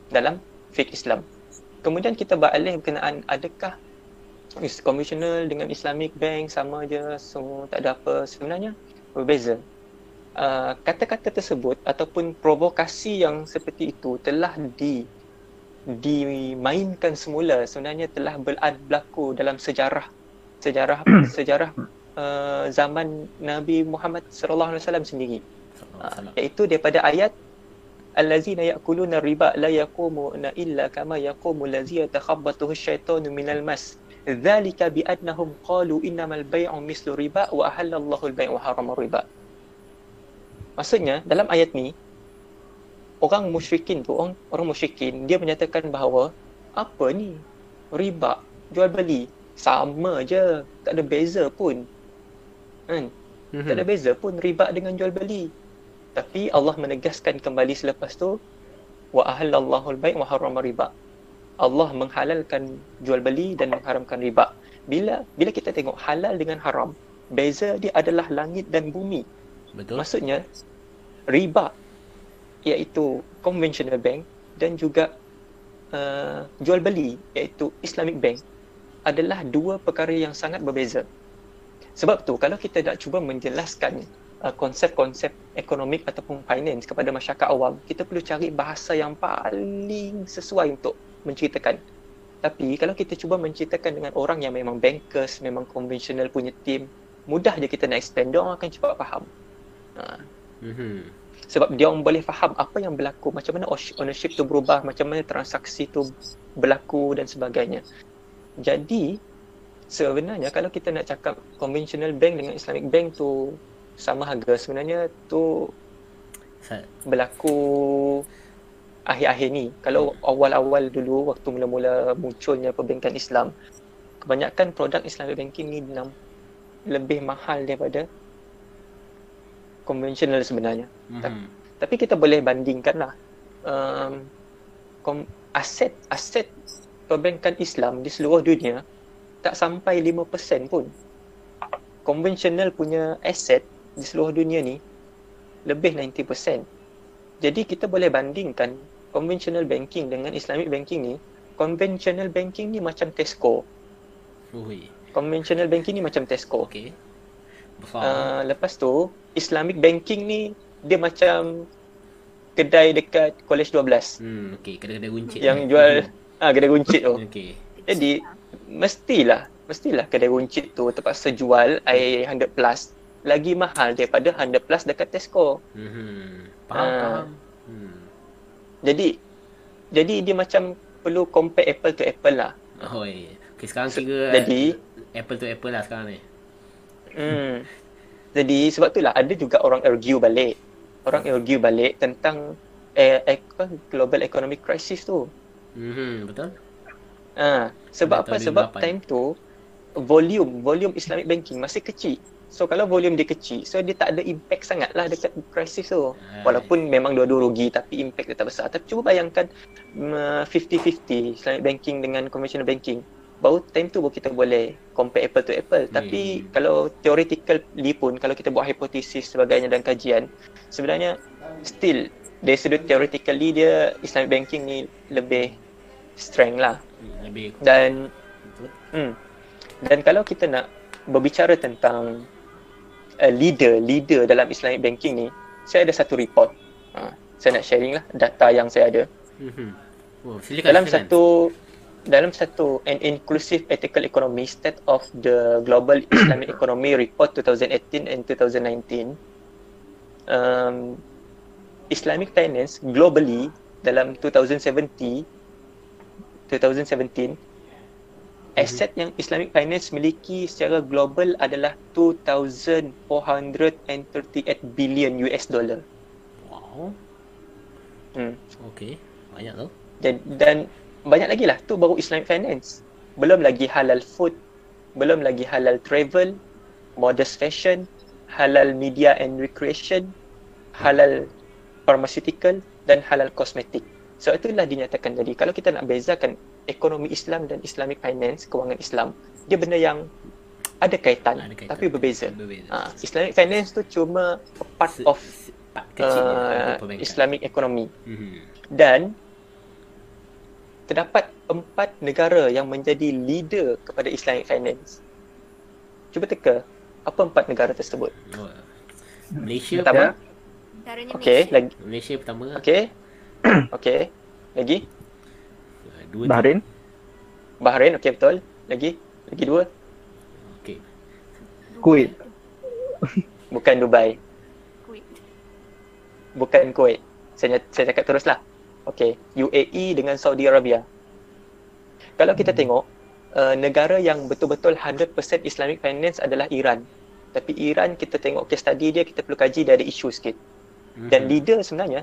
dalam fiqh Islam. Kemudian kita beralih berkenaan adakah is conventional dengan Islamic bank sama je, so tak ada apa sebenarnya berbeza. Uh, kata-kata tersebut ataupun provokasi yang seperti itu telah di dimainkan semula. Sebenarnya telah ber- berlaku dalam sejarah sejarah sejarah uh, zaman Nabi Muhammad sallallahu alaihi wasallam sendiri. Uh, iaitu daripada ayat allazina ya'kuluna riba la yaqumuna illa kama yaqumu allazi yatakhabbathu asyaitanu minal mas. Dzalika bi annahum qalu innamal bai'u mislu riba wa ahallallahu al-bai'a wa harrama riba maksudnya dalam ayat ni orang musyrikin tu orang, orang musyrikin dia menyatakan bahawa apa ni? Riba jual beli sama je. Tak ada beza pun. Kan? Mhm. tak ada beza pun riba dengan jual beli. Tapi Allah menegaskan kembali selepas tu wa ahallallahu al-bai' wa harrama riba. Allah menghalalkan jual beli dan mengharamkan riba. Bila bila kita tengok halal dengan haram beza dia adalah langit dan bumi betul Maksudnya riba iaitu conventional bank dan juga uh, jual beli iaitu Islamic bank adalah dua perkara yang sangat berbeza. Sebab tu kalau kita nak cuba menjelaskan uh, konsep-konsep ekonomik ataupun finance kepada masyarakat awam, kita perlu cari bahasa yang paling sesuai untuk menceritakan. Tapi kalau kita cuba menceritakan dengan orang yang memang bankers, memang conventional punya team, mudah je kita nak explain, dia orang akan cepat faham. Uh, Mhm. sebab dia orang boleh faham apa yang berlaku, macam mana ownership tu berubah, macam mana transaksi tu berlaku dan sebagainya. Jadi sebenarnya kalau kita nak cakap conventional bank dengan Islamic bank tu sama harga sebenarnya tu berlaku akhir-akhir ni. Kalau awal-awal dulu waktu mula-mula munculnya perbankan Islam, kebanyakan produk Islamic banking ni lebih mahal daripada konvensional sebenarnya. Mhm. Tapi kita boleh bandingkan lah um, kom- aset aset perbankan Islam di seluruh dunia tak sampai 5% pun. Konvensional punya aset di seluruh dunia ni lebih 90%. Jadi kita boleh bandingkan conventional banking dengan Islamic banking ni. Conventional banking ni macam Tesco. Ui. Conventional banking ni macam Tesco. Okey. Besar. Uh, lepas tu Islamic banking ni dia macam kedai dekat College 12 Hmm, okey, kedai-kedai runcit. yang jual ah kedai runcit tu. Okey. Jadi mestilah mestilah kedai runcit tu terpaksa jual air 100 plus lagi mahal daripada 100 plus dekat Tesco. Mhm. Faham, Ah. faham. Hmm. Jadi jadi dia macam perlu compare apple to apple lah. Oh, iya. Okey, sekarang So, kira jadi- apple to apple lah sekarang ni. Hmm. Jadi sebab tu lah ada juga orang argue balik. Orang argue balik tentang eh, eh, global economic crisis tu. Mhm, betul? Ha, sebab Dah apa? Sebab 2008. time tu volume volume Islamic banking masih kecil. So kalau volume dia kecil, so dia tak ada impact sangat lah dekat krisis tu. Hai. Walaupun memang dua-dua rugi tapi impact dia tak besar. Tapi cuba bayangkan mm, 50-50 Islamic banking dengan conventional banking. Baru time tu baru kita boleh compare apple to apple. Tapi Hmm. kalau theoretically pun, kalau kita buat hipotesis sebagainya dan kajian, sebenarnya still dari sudut theoretically dia Islamic banking ni lebih strength lah. Lebih Dan betul. Hmm. Dan kalau kita nak berbicara tentang uh, leader, leader dalam Islamic banking ni, saya ada satu report. Ha, saya nak sharing lah data yang saya ada. Mhm. Oh, silakan. Dalam silakan. satu dalam satu an inclusive ethical economy state of the global Islamic economy report 2018 and 2019 um, Islamic finance globally dalam 2070 2017 aset yang Islamic finance miliki secara global adalah 2438 billion US dollar. Wow. Hmm. Okey. Banyak tu. Dan, dan banyak lagi lah tu baru Islamic finance. Belum lagi halal food, belum lagi halal travel, modest fashion, halal media and recreation, halal pharmaceutical dan halal kosmetik. So itulah dinyatakan jadi kalau kita nak bezakan ekonomi Islam dan Islamic finance, kewangan Islam, dia benda yang ada kaitan, Ada kaitan. tapi berbeza. Berbeza. Ha, Islamic finance tu cuma part Se- of se- part kecil uh. Islamic economy Mhm. dan terdapat empat negara yang menjadi leader kepada Islamic finance. Cuba teka, apa empat negara tersebut? Oh. Malaysia Pertama, okey, Malaysia. lagi Malaysia pertama. okey. Okey. Lagi Dua Bahrain. Bahrain, okey betul. Lagi lagi dua, Okey. Kuwait. bukan Dubai, Kuwait. bukan Kuwait. Saya saya cakap teruslah. Okey, UAE dengan Saudi Arabia. Kalau kita tengok uh, negara yang betul-betul 100% Islamic finance adalah Iran. Tapi Iran kita tengok case study dia kita perlu kaji dia ada isu sikit. Dan Mhm. leader sebenarnya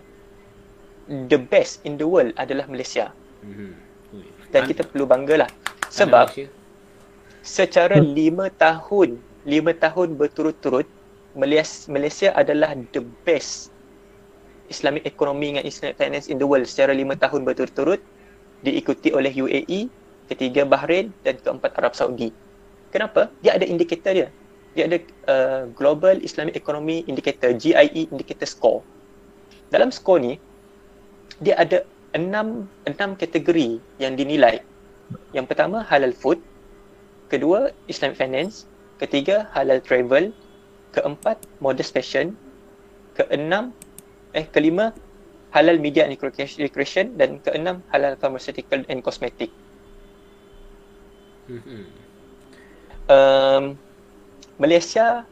the best in the world adalah Malaysia. Mhm. Ui. Dan kita perlu banggalah. Sebab secara lima tahun, lima tahun berturut-turut Malaysia, Malaysia adalah the best Islamic economy dengan Islamic finance in the world secara lima tahun berturut-turut diikuti oleh UAE, ketiga Bahrain dan keempat Arab Saudi. Kenapa? Dia ada indikator dia. Dia ada uh, Global Islamic Economy Indicator, GIE Indicator Score. Dalam skor ni, dia ada enam, enam kategori yang dinilai. Yang pertama, halal food. Kedua, Islamic finance. Ketiga, halal travel. Keempat, modest fashion. Keenam, eh kelima, halal media and recreation. Dan keenam, halal pharmaceutical and cosmetic. Mhm. um, Malaysia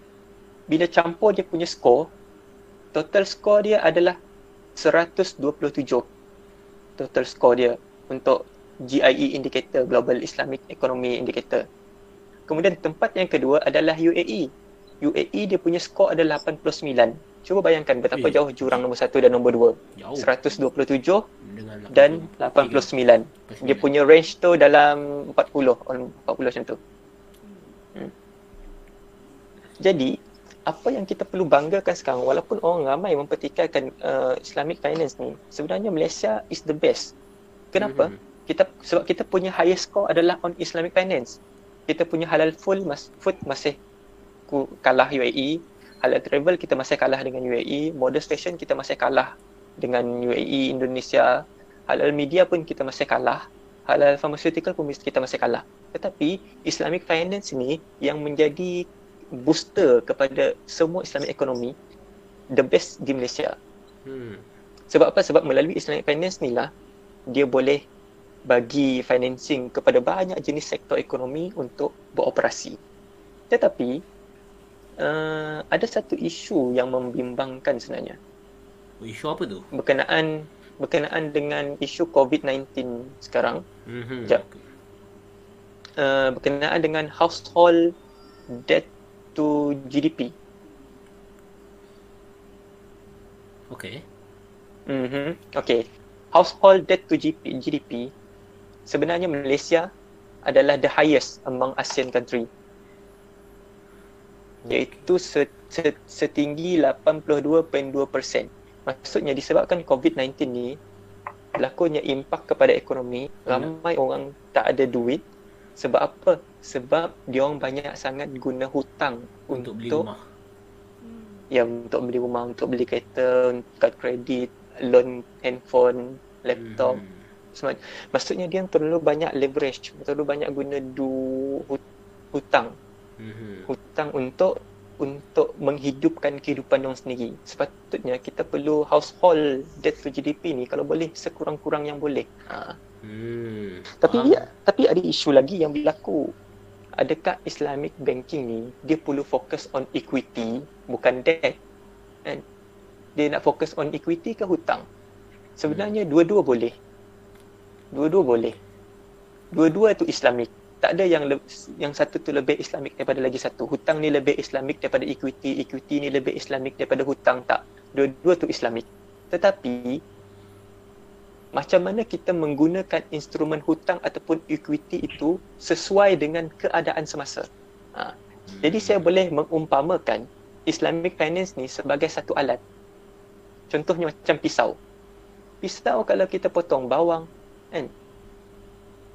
bila campur dia punya skor total skor dia adalah 127 total skor dia untuk GIE indicator Global Islamic Economy Indicator kemudian tempat yang kedua adalah UAE UAE dia punya skor adalah 89 cuba bayangkan betapa Eh. jauh jurang nombor 1 dan nombor 2 Jauh. 127 Dengan dan 89 dia punya range tu dalam 40 on 40 macam tu. Hmm. Jadi apa yang kita perlu banggakan sekarang walaupun orang ramai mempertikaikan uh, Islamic finance ni sebenarnya Malaysia is the best. Kenapa? Mhm. Kita sebab kita punya highest score adalah on Islamic finance. Kita punya halal full mas, food masih kalah UAE, halal travel kita masih kalah dengan UAE, modest fashion kita masih kalah dengan UAE, Indonesia, halal media pun kita masih kalah, halal pharmaceutical pun kita masih kalah. Tetapi Islamic finance ni yang menjadi booster kepada semua Islamic economy the best di Malaysia. Hmm. Sebab apa? Sebab melalui Islamic Finance ni lah dia boleh bagi financing kepada banyak jenis sektor ekonomi untuk beroperasi. Tetapi uh, ada satu isu yang membimbangkan sebenarnya. Isu apa tu? Berkenaan berkenaan dengan isu COVID-19 sekarang. Mhm. Sekejap. Uh, berkenaan dengan household debt to GDP. Okay. Mhm. Okay. Household debt to GDP, GDP sebenarnya Malaysia adalah the highest among ASEAN country. Iaitu se- se- setinggi 82.2%. Maksudnya disebabkan COVID-19 ni berlakunya impak kepada ekonomi, ramai orang tak ada duit. Sebab apa? Sebab dia orang banyak sangat guna hutang Untuk beli untuk rumah. ya untuk beli rumah, untuk beli kereta, kad kredit, loan handphone, laptop. Semua. Maksudnya dia terlalu banyak leverage, terlalu banyak guna du hut- hutang, Mhm. hutang untuk untuk menghidupkan kehidupan orang sendiri. Sepatutnya kita perlu household debt to GDP ni kalau boleh sekurang-kurang yang boleh. Ha. Hmm. Tapi dia tapi ada isu lagi yang berlaku. Adakah Islamic banking ni dia perlu fokus on equity bukan debt? Kan? Dia nak fokus on equity ke hutang? Sebenarnya dua-dua boleh. Dua-dua boleh. Dua-dua tu Islamic. Tak ada yang le- yang satu tu lebih Islamic daripada lagi satu. Hutang ni lebih Islamic daripada equity, equity ni lebih Islamic daripada hutang tak. Dua-dua tu Islamic. Tetapi macam mana kita menggunakan instrumen hutang ataupun equity itu sesuai dengan keadaan semasa. Ha. Jadi saya boleh mengumpamakan Islamic finance ni sebagai satu alat. Contohnya macam pisau. Pisau kalau kita potong bawang, kan?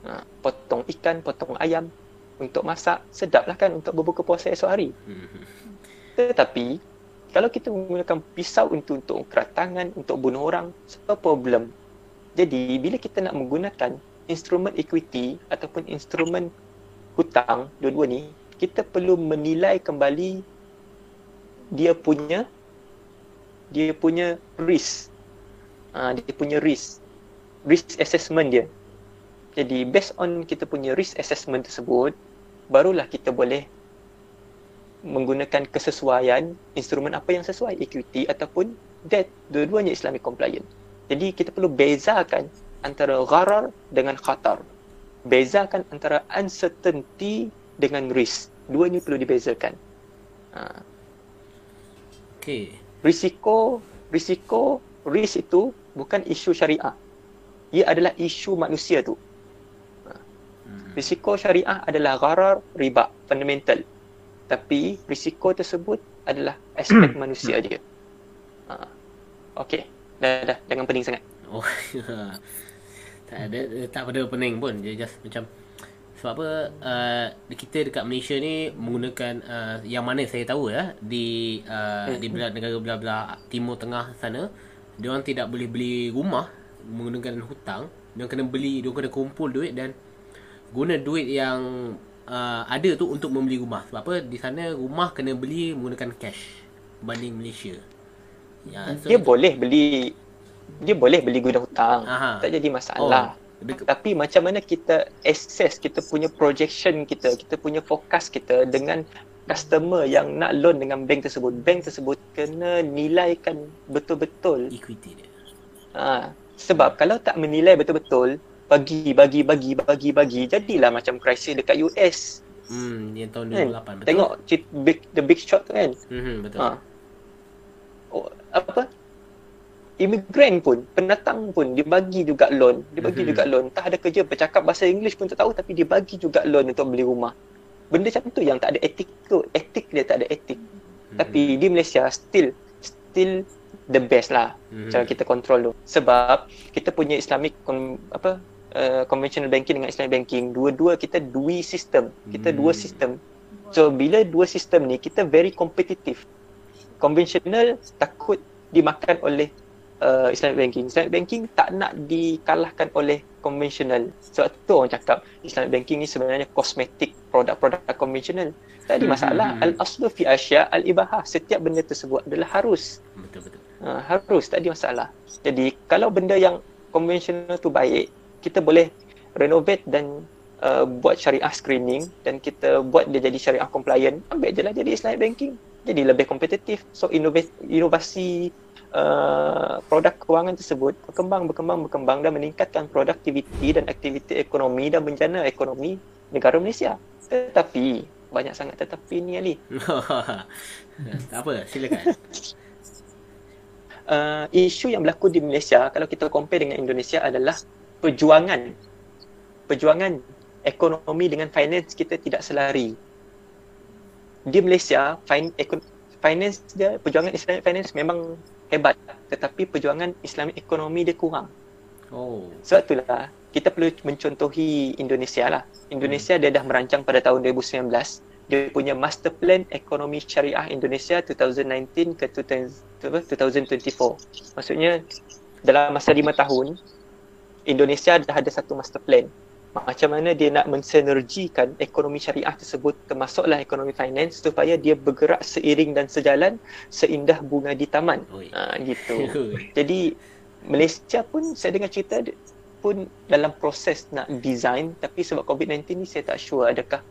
Ha, potong ikan, potong ayam untuk masak, sedaplah kan untuk berbuka puasa esok hari. Mhm. Tetapi kalau kita menggunakan pisau untuk untuk keratangan, untuk bunuh orang, so problem. Jadi bila kita nak menggunakan instrumen equity ataupun instrumen hutang dua-dua ni, kita perlu menilai kembali dia punya dia punya risk. Ha, dia punya risk. Risk assessment dia. Jadi based on kita punya risk assessment tersebut, barulah kita boleh menggunakan kesesuaian instrumen apa yang sesuai equity ataupun debt dua-duanya Islamic compliant. Jadi kita perlu bezakan antara gharar dengan khatar. Bezakan antara uncertainty dengan risk. Dua ini perlu dibezakan. Ha. Okay. Risiko, risiko, risk itu bukan isu syariah. Ia adalah isu manusia tu. Mhm. Risiko syariah adalah gharar, riba, fundamental. Tapi risiko tersebut adalah aspek manusia dia. Ha. Okey. Dah, dah. Jangan pening sangat. Oh, tak ada tak pada pening pun. Dia just macam sebab apa uh, kita dekat Malaysia ni menggunakan uh, yang mana saya tahu ya di uh, di belah negara belah-belah timur tengah sana dia orang tidak boleh beli rumah menggunakan hutang dia kena beli dia kena kumpul duit dan guna duit yang uh, ada tu untuk membeli rumah sebab apa di sana rumah kena beli menggunakan cash berbanding Malaysia ya so Dia boleh beli dia boleh beli guna hutang. Aha. Tak jadi masalah. Oh, dek- Tapi macam mana kita assess kita punya projection kita, kita punya forecast kita dengan customer yang nak loan dengan bank tersebut. Bank tersebut kena nilaikan betul-betul. equity dia Ha, sebab kalau tak menilai betul-betul, bagi, bagi, bagi, bagi, bagi, jadilah macam krisis dekat US. Hmm, yang tahun Kan? 2008 betul. Tengok big, the big shot tu kan. Hmm, betul. Ha. Oh, apa? Imigran pun, pendatang pun dia bagi juga loan, dia bagi Mhm. juga loan. Tak ada kerja, bercakap bahasa English pun tak tahu tapi dia bagi juga loan untuk beli rumah. Benda macam tu yang tak ada etik tu. Etik dia tak ada etik. Mhm. Tapi di Malaysia still still the best lah Mhm. cara kita control tu. Sebab kita punya Islamic con, apa uh, conventional banking dengan Islamic banking, dua-dua kita dua sistem. Kita dua Hmm. sistem. So bila dua sistem ni kita very competitive. Konvensional takut dimakan oleh uh, Islamic banking. Islamic banking tak nak dikalahkan oleh konvensional. Sebab tu orang cakap Islamic banking ni sebenarnya kosmetik produk-produk konvensional. Tak ada masalah. hmm, hmm. Al-aslu fi asya al-ibahah. Setiap benda tersebut adalah harus. Betul betul. Uh, harus tak ada masalah. Jadi kalau benda yang konvensional tu baik, kita boleh renovate dan uh, buat syariah screening dan kita buat dia jadi syariah compliant. Ambil je lah jadi Islamic banking. Jadi lebih kompetitif. So inovasi, inovasi uh, produk kewangan tersebut berkembang, berkembang, berkembang dan meningkatkan produktiviti dan aktiviti ekonomi dan menjana ekonomi negara Malaysia. Tetapi banyak sangat tetapi ni Ali. tak apa, silakan. Uh, isu yang berlaku di Malaysia kalau kita compare dengan Indonesia adalah perjuangan perjuangan ekonomi dengan finance kita tidak selari. Di Malaysia, fin- finance dia, perjuangan Islamic finance memang hebat. Tetapi perjuangan Islamic ekonomi dia kurang. Oh. Sebab itulah, kita perlu mencontohi Indonesia lah. Indonesia hmm. dia dah merancang pada tahun 2019. Dia punya master plan ekonomi syariah Indonesia 2019 ke 2024. Maksudnya, dalam masa lima tahun, Indonesia dah ada satu master plan macam mana dia nak mensinergikan ekonomi syariah tersebut termasuklah ekonomi finance supaya dia bergerak seiring dan sejalan seindah bunga di taman. Ha, gitu. Jadi Malaysia pun saya dengar cerita pun dalam proses nak design tapi sebab COVID-19 ni saya tak sure adakah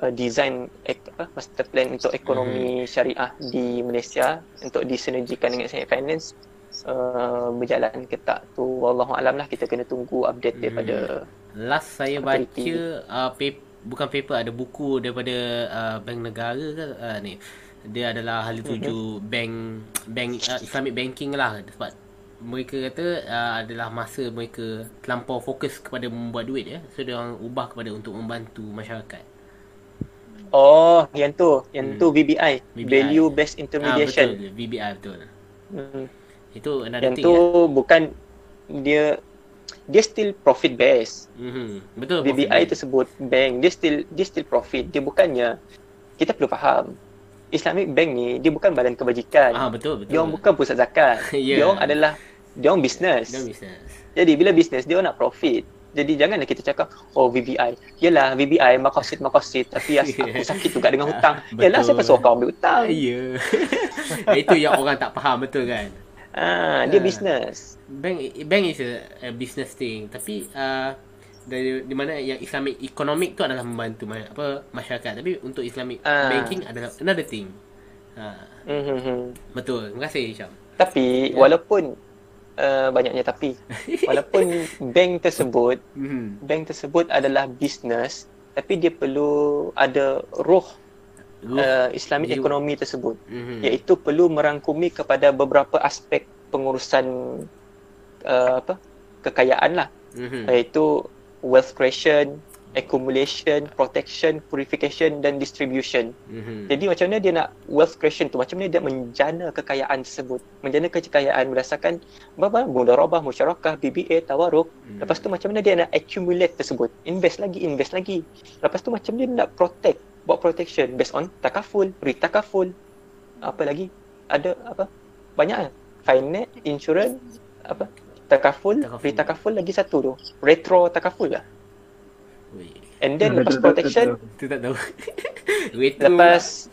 uh, design ek, apa, master plan untuk ekonomi hmm. syariah di Malaysia untuk disinergikan dengan finance uh, berjalan ke tak tu wallahu alam lah kita kena tunggu update hmm. daripada last saya baca uh, paper, bukan paper ada buku daripada uh, bank negara ke uh, ni dia adalah ahli tuju hmm. bank bank uh, Islamic banking lah sebab mereka kata uh, adalah masa mereka terlampau fokus kepada membuat duit ya so dia orang ubah kepada untuk membantu masyarakat Oh, yang tu, yang hmm. tu VBI, VBI, value based intermediation. Ah, betul, VBI betul. Hmm. Itu another yang thing. Yang tu ya? bukan dia dia still profit based. Mm-hmm. Betul. VBI tersebut bank dia still dia still profit. Dia bukannya kita perlu faham Islamic bank ni dia bukan badan kebajikan. Ah betul betul. Dia orang bukan pusat zakat. yeah. Dia orang adalah dia orang business. Dia business. Jadi bila business dia orang nak profit. Jadi janganlah kita cakap oh VBI. Yalah VBI makosid makosid tapi as- aku sakit juga dengan hutang. Yalah siapa suruh kau ambil hutang? Ya. Yeah. Itu yang orang tak faham betul kan? Ah, dia uh, business. Bank bank is a, a business thing. Tapi uh, dari di mana yang Islamic economic tu adalah membantu ma- apa masyarakat. Tapi untuk Islamic uh, banking adalah another thing. Ha. Uh, mm-hmm. Betul. Terima kasih Syam. Tapi yeah. walaupun uh, banyaknya tapi walaupun bank tersebut mm-hmm. bank tersebut adalah business tapi dia perlu ada roh uh, Islamic you... ekonomi tersebut mm-hmm. iaitu perlu merangkumi kepada beberapa aspek pengurusan uh, apa kekayaan lah mm-hmm. iaitu wealth creation accumulation protection purification dan distribution mm-hmm. jadi macam mana dia nak wealth creation tu macam mana dia menjana kekayaan tersebut menjana kekayaan berdasarkan apa mudarabah musyarakah BBA tawaruk mm-hmm. lepas tu macam mana dia nak accumulate tersebut invest lagi invest lagi lepas tu macam dia nak protect buat protection based on takaful, ritakaful. Apa lagi? Ada apa? Banyak kan? Finance, insurance, apa? Takaful, takaful. ritakaful lagi satu tu. Retro takaful lah. And then lepas protection, tu tak tahu. lepas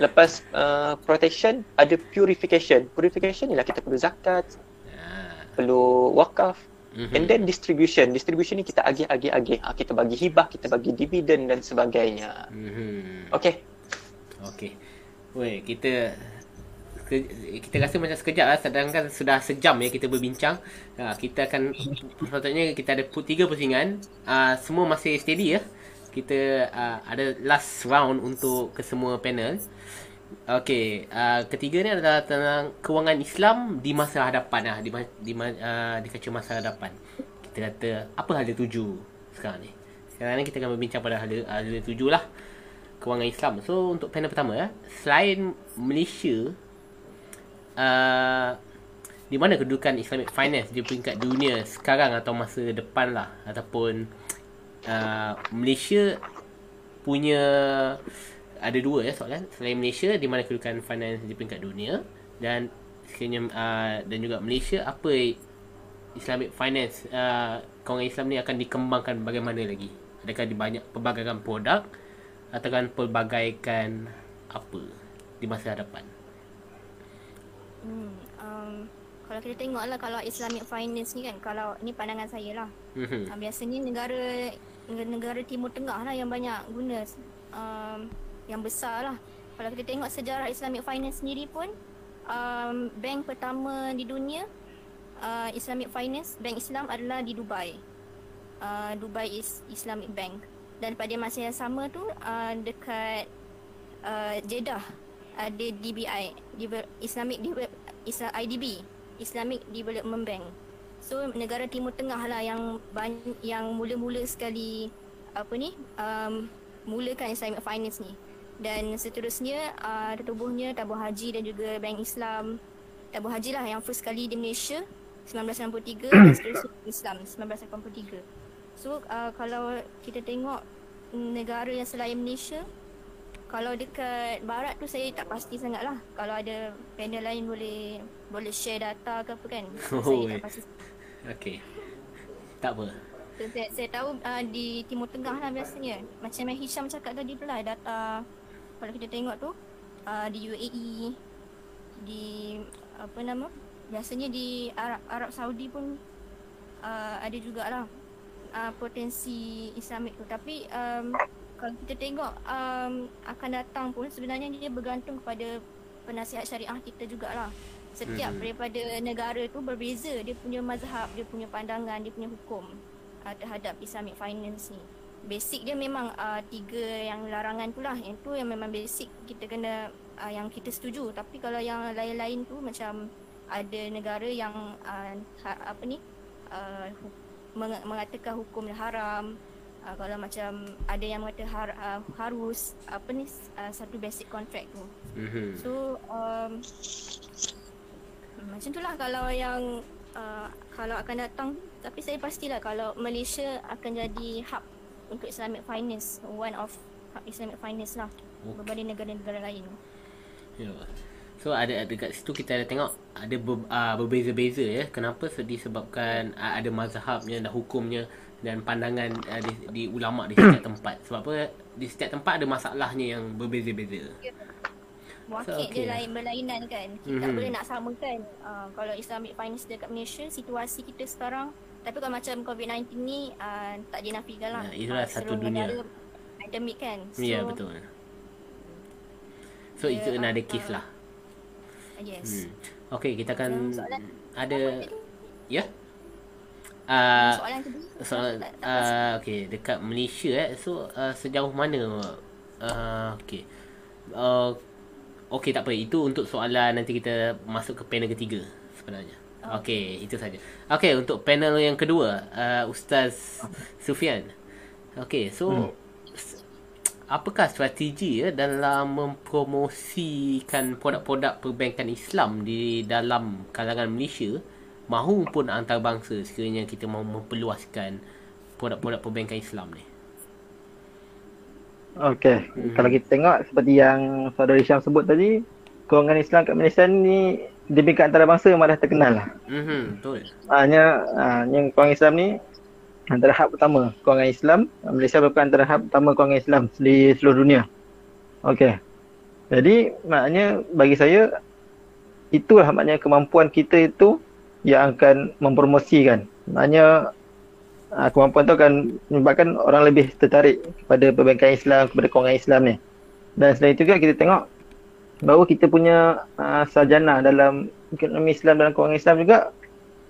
lepas uh, protection ada purification. Purification ni lah kita perlu zakat, ah. perlu wakaf, Mm-hmm. And then distribution. Distribution ni kita agih-agih-agih. Ha, kita bagi hibah, kita bagi dividen dan sebagainya. Mm-hmm. Okay. Okay. Weh, kita kita rasa macam sekejap lah sedangkan sudah sejam ya kita berbincang ha, kita akan sepatutnya kita ada tiga pusingan uh, semua masih steady ya kita uh, ada last round untuk ke semua panel Okey, uh, ketiga ni adalah tentang kewangan Islam di masa hadapan lah, di di uh, di kaca masa hadapan. Kita kata apa hal tuju sekarang ni. Sekarang ni kita akan berbincang pada hal hal tuju lah kewangan Islam. So untuk panel pertama ya, selain Malaysia uh, di mana kedudukan Islamic finance di peringkat dunia sekarang atau masa depan lah? Ataupun uh, Malaysia punya ada dua ya soalan. Selain Malaysia di mana kedudukan finance di peringkat dunia? Dan sekiranya uh, dan juga Malaysia apa Islamic finance uh, kawangan Islam ni akan dikembangkan bagaimana lagi? Adakah di banyak pelbagaikan produk ataupun pelbagaikan apa di masa hadapan Hmm, um, kalau kita tengok lah kalau Islamic finance ni kan, kalau ni pandangan saya lah. Mhm. Uh, biasanya negara negara Timur Tengah lah yang banyak guna um, yang besar lah. Kalau kita tengok sejarah Islamic finance sendiri pun um, bank pertama di dunia uh, Islamic finance, bank Islam adalah di Dubai. Uh, Dubai is Islamic Bank. Dan pada masa yang sama tu uh, dekat uh, Jeddah ada DBI, Deve- Islamic Deve- Isla- IDB, Islamic Development Bank. So negara Timur Tengah lah yang ban- yang mula-mula sekali apa ni um, mulakan Islamic finance ni. Dan seterusnya uh, tertubuhnya tabung haji dan juga bank Islam tabung haji lah yang first kali di Malaysia 1993 dan seterusnya Islam 1983. So uh, kalau kita tengok negara yang selain Malaysia kalau dekat barat tu saya tak pasti sangat lah Kalau ada panel lain boleh boleh share data ke apa kan so, Oh, Saya eh. tak pasti Okey. Tak apa. so, saya, saya tahu uh, di Timur Tengah lah biasanya Macam yang Hisham cakap tadi tu lah data Kalau kita tengok tu uh, Di UAE Di apa nama Biasanya di Arab, Arab Saudi pun uh, Ada jugalah uh, Potensi Islamik tu Tapi um, kalau kita tengok um, akan datang pun sebenarnya dia bergantung kepada penasihat syariah kita jugalah. Setiap Mhm. daripada negara tu berbeza dia punya mazhab, dia punya pandangan, dia punya hukum uh, terhadap Islamic finance ni. Basic dia memang uh, tiga yang larangan tu lah. Yang tu yang memang basic kita kena uh, yang kita setuju. Tapi kalau yang lain-lain tu macam ada negara yang uh, ha, apa ni uh, mengatakan hukum haram uh, kalau macam ada yang mengata har, uh, harus apa ni uh, satu basic contract tu. Mhm. So um, macam tu lah kalau yang uh, kalau akan datang tapi saya pastilah kalau Malaysia akan jadi hub untuk Islamic finance one of hub Islamic finance lah Okey. berbanding negara-negara lain. Ya. So ada dekat situ kita ada tengok ada ber, uh, berbeza-beza ya. Kenapa so, disebabkan uh, ada mazhabnya dan hukumnya dan pandangan uh, di, di ulama di setiap tempat. Sebab apa? Di setiap tempat ada masalahnya yang berbeza-beza. Wakil So, so, okay. dia lain berlainan kan. Kita Mhm. tak boleh nak samakan uh, kalau Islamic finance dekat Malaysia situasi kita sekarang tapi kalau macam COVID-19 ni uh, tak dinafikan lah. Ya, itulah Ah, satu seluruh dunia. Pandemik kan. So, Ya betul. So dia, itu another uh, case lah. Yes. Hmm. Okay kita akan soalan- ada ya. Uh, soalan kedua. soalan tak, tak pasti. uh, okay dekat Malaysia eh. So uh, sejauh mana uh, okay. Uh, okay tak apa. Itu untuk soalan nanti kita masuk ke panel ketiga sebenarnya. Okay itu saja. Okay untuk panel yang kedua uh, Ustaz Sufian okay so s- apakah strategi ya dalam mempromosikan produk-produk perbankan Islam di dalam kalangan Malaysia mahupun antarabangsa sekiranya kita mahu memperluaskan produk-produk perbankan Islam ni. Okey, Mhm. kalau kita tengok seperti yang saudara Syam sebut tadi, golongan Islam kat Malaysia ni di peringkat antarabangsa memang dah terkenal lah. Mhm, betul. Hanya uh, yang golongan Islam ni antara hak utama golongan Islam, Malaysia merupakan antara hak utama golongan Islam di seluruh dunia. Okey. Jadi maknanya bagi saya itulah maknanya kemampuan kita itu yang akan mempromosikan. Maknanya uh, kemampuan tu akan menyebabkan orang lebih tertarik kepada perbankan Islam, kepada golongan Islam ni. Dan selain itu juga kita tengok bahawa kita punya uh, sarjana dalam ekonomi Islam dalam golongan Islam juga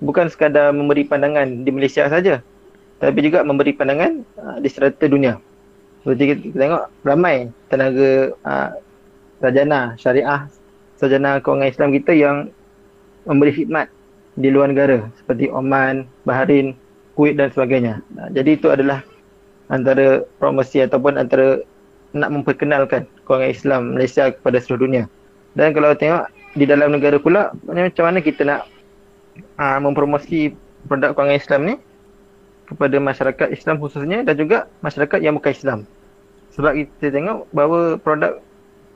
bukan sekadar memberi pandangan di Malaysia saja tapi juga memberi pandangan uh, di serata dunia. Seperti kita, kita tengok ramai tenaga uh, sarjana syariah, sarjana golongan Islam kita yang memberi khidmat di luar negara seperti Oman, Bahrain, Kuwait dan sebagainya. Uh, jadi itu adalah antara promosi ataupun antara nak memperkenalkan golongan Islam Malaysia kepada seluruh dunia. Dan kalau tengok di dalam negara pula, macam mana kita nak uh, mempromosi produk golongan Islam ni kepada masyarakat Islam khususnya dan juga masyarakat yang bukan Islam. Sebab kita tengok bahawa produk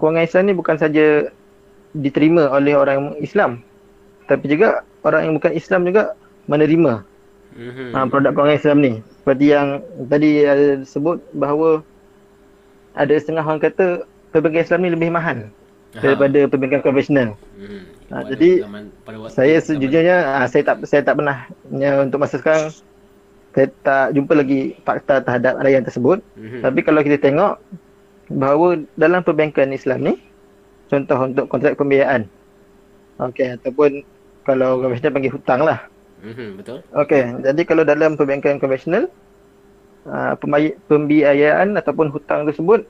golongan Islam ni bukan saja diterima oleh orang Islam tapi juga orang yang bukan Islam juga menerima Mhm. ha, produk golongan Islam ni. Seperti yang tadi ada sebut bahawa ada setengah orang kata perbankan Islam ni lebih mahal Aha. daripada perbankan konvensional. Ah, pada jadi, zaman, pada waktu Saya zaman- sejujurnya ah, saya tak saya tak pernah ya, untuk masa sekarang saya tak jumpa lagi fakta terhadap rayaan tersebut. Mhm. Tapi kalau kita tengok bahawa dalam perbankan Islam ni contoh untuk kontrak pembiayaan. Okey ataupun kalau konvensional panggil hutang lah. Mhm, betul. Okey, jadi kalau dalam perbankan konvensional uh, pembiayaan ataupun hutang tersebut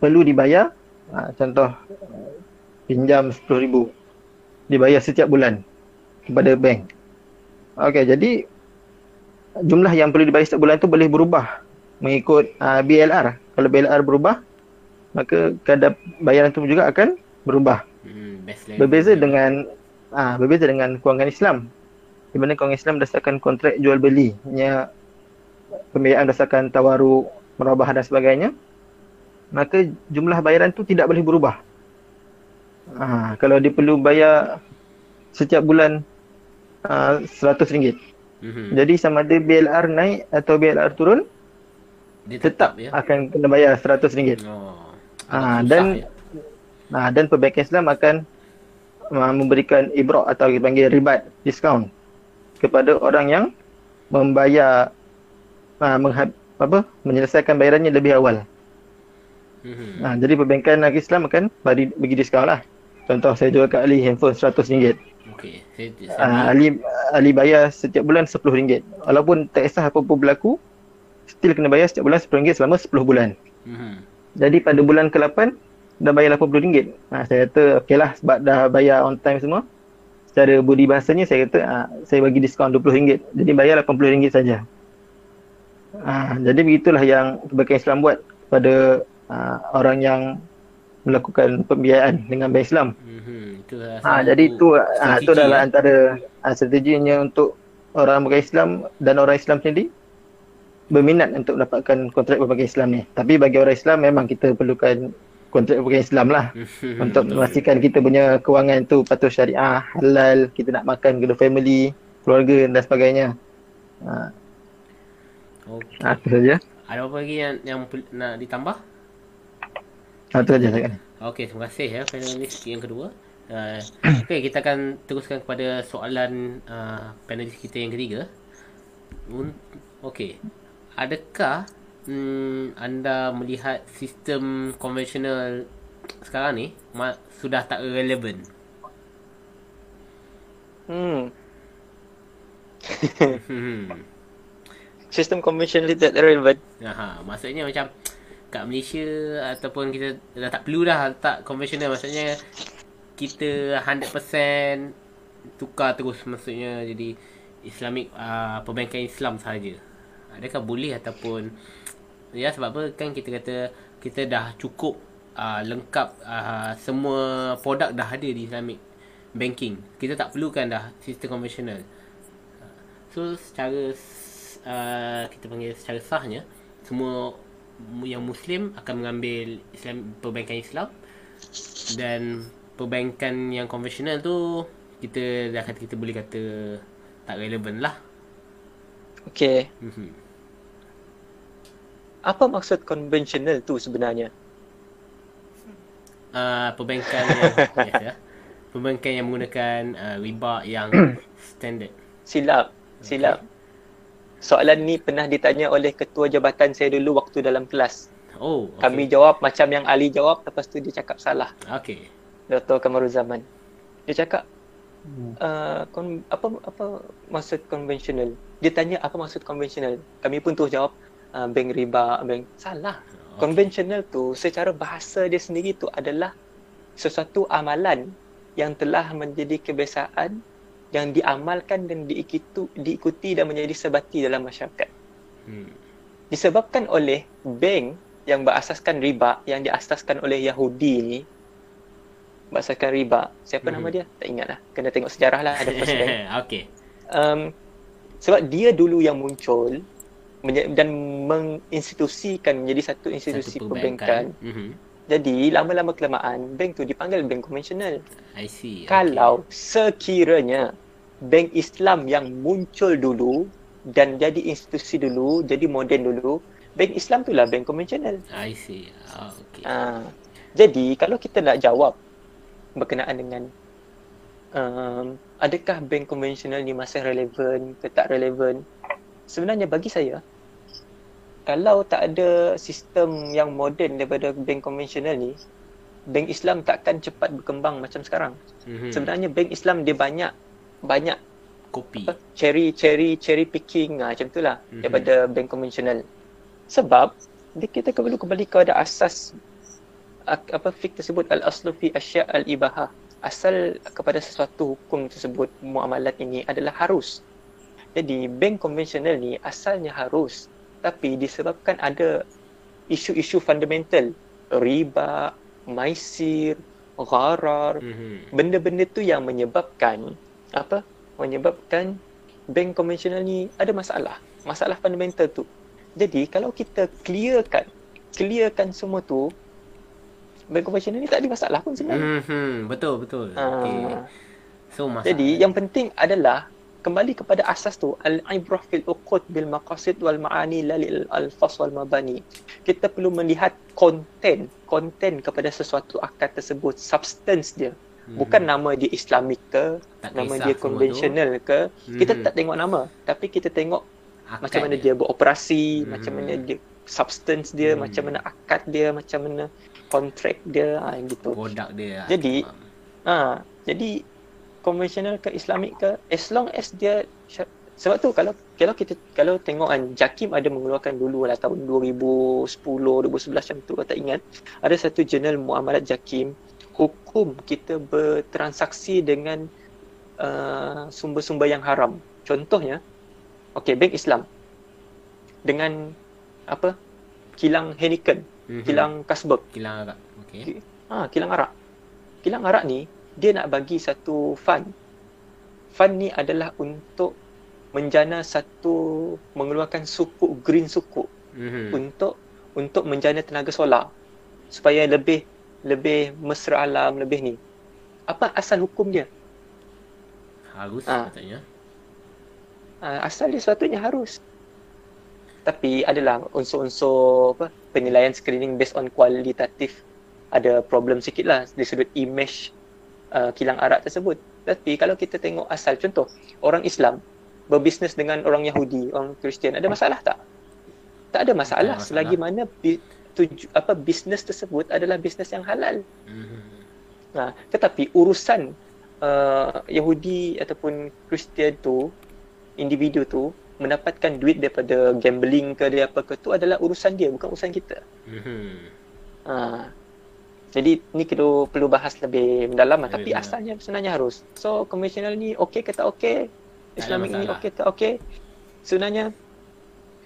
perlu dibayar uh, contoh uh, pinjam 10,000 dibayar setiap bulan kepada bank. Okey, jadi jumlah yang perlu dibayar setiap bulan tu boleh berubah mengikut uh, BLR. Kalau BLR berubah, maka kadar bayaran tu juga akan berubah. Lagi. Berbeza dengan ah berbeza dengan kewangan Islam. Di mana kewangan Islam berdasarkan kontrak jual beli, pembiayaan berdasarkan tawaruk, merabah dan sebagainya. Maka jumlah bayaran tu tidak boleh berubah. Ah kalau dia perlu bayar setiap bulan ah, RM100. Mhm. Jadi sama ada BLR naik atau BLR turun Dia tetap ya. akan kena bayar RM100. Oh. Ah, agak dan ya. Nah, dan perbankan Islam akan uh, memberikan ibrak atau kita panggil ribat, diskaun kepada orang yang membayar uh, menghab, apa menyelesaikan bayarannya lebih awal. Mhm. Nah, jadi perbankan negeri Islam akan bagi bagi diskaun lah. Contoh saya jual kat Ali handphone RM100. Okey. Uh, Ali Ali bayar setiap bulan RM10. Walaupun tak kisah apa pun berlaku, still kena bayar setiap bulan RM10 selama 10 bulan. Mhm. Jadi pada bulan ke-8 dah bayar RM80. Ha, saya kata okey lah sebab dah bayar on time semua. Secara budi bahasanya saya kata ha, saya bagi diskaun RM20. Jadi bayar RM80 saja. Ha, jadi begitulah yang perbankan Islam buat kepada ha, orang yang melakukan pembiayaan dengan bank Islam. Mhm. Itu lah Ha, jadi itu ha, itu adalah ya. antara ha, strateginya untuk orang bukan Islam dan orang Islam sendiri berminat untuk mendapatkan kontrak perbankan Islam ni. Tapi bagi orang Islam memang kita perlukan kontrak perbankan Islam lah untuk memastikan kita punya kewangan tu patuh syariah, halal, kita nak makan kepada family, keluarga dan sebagainya. Ha, Okey. ha itu saja. Ada apa lagi yang yang nak ditambah? Ha itu saja saya. Okey, terima kasih ya panelis yang kedua. Uh, Okey, kita akan teruskan kepada soalan uh, panelis kita yang ketiga. Okey. Adakah hmm, anda melihat sistem konvensional sekarang ni ma- sudah tak relevan? Hmm. Hmm. Sistem konvensional tidak relevant. Aha, maksudnya macam kat Malaysia ataupun kita dah tak perlu dah letak konvensional maksudnya kita 100% tukar terus maksudnya jadi Islamic uh, perbankan Islam sahaja. Adakah boleh ataupun ya sebab apa kan kita kata kita dah cukup uh, lengkap uh, semua produk dah ada di Islamic banking. Kita tak perlukan dah sistem konvensional. So secara uh, kita panggil secara sahnya semua mu- yang muslim akan mengambil Islam perbankan Islam dan perbankan yang konvensional tu kita dah kata kita boleh kata tak relevan lah. Okey. Mhm. Apa maksud konvensional tu sebenarnya? Uh, perbankan yang yes, ya. Perbankan yang menggunakan uh, riba yang standard. Silap. Silap. Soalan ni pernah ditanya oleh ketua jabatan saya dulu waktu dalam kelas. Oh, okay. Kami jawab macam yang Ali jawab lepas tu dia cakap salah. Okey. Dr. Kamaruzaman. Dia cakap Hmm. uh, kon, apa apa maksud konvensional? Dia tanya apa maksud konvensional? Kami pun terus jawab uh, bank riba, bank salah. Okay. Konvensional tu secara bahasa dia sendiri tu adalah sesuatu amalan yang telah menjadi kebiasaan yang diamalkan dan diikuti, diikuti dan menjadi sebati dalam masyarakat. Hmm. Disebabkan oleh bank yang berasaskan riba yang diasaskan oleh Yahudi ni berasaskan riba. Siapa Mhm. nama dia? Tak ingat lah. Kena tengok sejarah lah ada first bank. Okey. Um, sebab dia dulu yang muncul dan menginstitusikan menjadi satu institusi Satu perbankan. Mhm. Jadi lama-lama kelamaan bank tu dipanggil bank konvensional. I see. Kalau sekiranya bank Islam yang muncul dulu dan jadi institusi dulu, jadi moden dulu, bank Islam tu lah bank konvensional. I see. Oh, okay. Ha. Jadi kalau kita nak jawab berkenaan dengan um, adakah bank konvensional ni masih relevan ke tak relevan? Sebenarnya bagi saya kalau tak ada sistem yang moden daripada bank konvensional ni, bank Islam takkan cepat berkembang macam sekarang. Mhm. Sebenarnya bank Islam dia banyak banyak kopi. apa, cherry cherry cherry picking ah, macam itulah Mhm. daripada bank konvensional. Sebab dia kita perlu kembali kepada asas ak- apa fik tersebut al aslu fi asya al ibahah. Asal kepada sesuatu hukum tersebut muamalat ini adalah harus. Jadi bank konvensional ni asalnya harus tapi disebabkan ada isu-isu fundamental riba, maisir, gharar, Mhm. benda-benda tu yang menyebabkan apa menyebabkan bank konvensional ni ada masalah masalah fundamental tu jadi kalau kita clearkan clearkan semua tu bank konvensional ni tak ada masalah pun sebenarnya Mhm. Betul betul. Ah, Okey. So masa jadi yang penting adalah kembali kepada asas tu al-ibrah fil uqud bil maqasid wal ma'ani la lil alfaz wal mabani kita perlu melihat konten konten kepada sesuatu akad tersebut substance dia Mhm. bukan nama dia Islamik ke, Tak nama dia konvensional ke. tu. Kita Mhm. tak tengok nama, tapi kita tengok Akad macam mana dia beroperasi, Mhm. macam mana dia substance dia, Mhm. macam mana akad dia, macam mana kontrak dia, ha, gitu. produk dia. Jadi. Ha, jadi konvensional ke Islamik ke, as long as dia sebab tu kalau kalau kita kalau tengok kan Jakim ada mengeluarkan dulu lah tahun 2010 2011 macam tu kalau tak ingat ada satu jurnal muamalat Jakim hukum kita bertransaksi dengan uh, sumber-sumber yang haram contohnya okey bank Islam dengan apa kilang Heineken Mhm. kilang Kasberg kilang agak. Okey. Ha, kilang arak. Kilang arak ni dia nak bagi satu fund. Fund ni adalah untuk menjana satu mengeluarkan sukuk green sukuk Mhm. untuk untuk menjana tenaga solar supaya lebih lebih mesra alam lebih ni. Apa asal hukum dia? Harus Ah. katanya. Ha, asal dia sepatutnya harus. Tapi adalah unsur-unsur apa penilaian screening based on kualitatif ada problem sikit lah dari sudut image uh, kilang arak tersebut. Tapi kalau kita tengok asal contoh orang Islam berbisnes dengan orang Yahudi, orang Kristian ada masalah tak? Tak ada masalah, masalah. selagi mana bi, tuju, apa bisnes tersebut adalah bisnes yang halal. Mhm. Nah, tetapi urusan uh, Yahudi ataupun Kristian tu, individu tu mendapatkan duit daripada gambling ke dia apa ke tu adalah urusan dia, bukan urusan kita. Mhm. Ha. Jadi ni perlu perlu bahas lebih mendalam lah. Tapi mendalam. asalnya sebenarnya harus. So konvensional ni okey ke tak okey? Islamic ni okey ke tak okey? Sebenarnya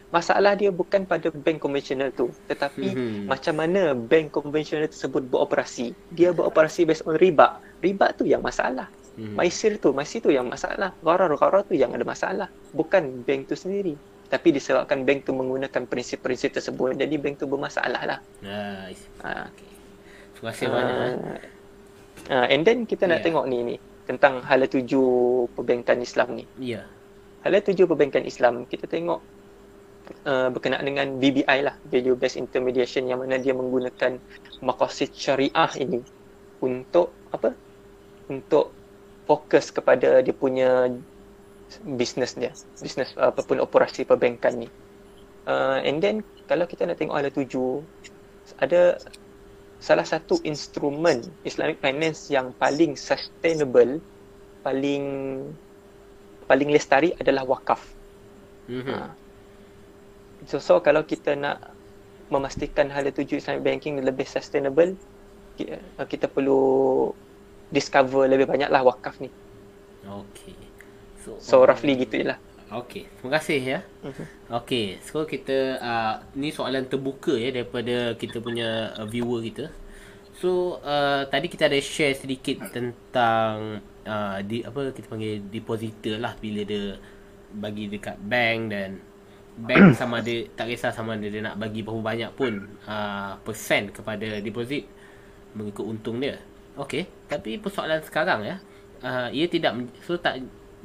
masalah dia bukan pada bank konvensional tu, tetapi Mhm. macam mana bank konvensional tersebut beroperasi. Dia beroperasi based on riba. Riba tu yang masalah. Mhm. Maisir tu, maisir tu yang masalah. Gharar-gharar tu yang ada masalah. Bukan bank tu sendiri. Tapi disebabkan bank tu menggunakan prinsip-prinsip tersebut, jadi bank tu bermasalah lah. Nice. Ha. Okey. Terima kasih banyak. eh. Uh, and then kita nak Yeah. tengok ni ni tentang hala tuju perbankan Islam ni. Ya. Hala tuju perbankan Islam kita tengok uh, berkenaan dengan BBI lah, value based intermediation yang mana dia menggunakan maqasid syariah ini untuk apa? Untuk fokus kepada dia punya bisnes dia, bisnes apapun operasi perbankan ni. Uh, and then kalau kita nak tengok hala tuju ada salah satu instrumen Islamic finance yang paling sustainable, paling paling lestari adalah wakaf. Mhm. Ha. So, so kalau kita nak memastikan hala tuju Islamic banking lebih sustainable, ki- kita perlu discover lebih banyaklah wakaf ni. Okey. So, So roughly gitu je lah. Okey, terima kasih ya. Okey, so kita uh, ni soalan terbuka ya daripada kita punya uh, viewer kita. So uh, tadi kita ada share sedikit tentang uh, di apa kita panggil depositor lah bila dia bagi dekat bank dan bank sama ada tak kisah sama ada dia nak bagi berapa banyak pun uh, persen kepada deposit mengikut untung dia. Okey, tapi persoalan sekarang ya, uh, ia tidak so tak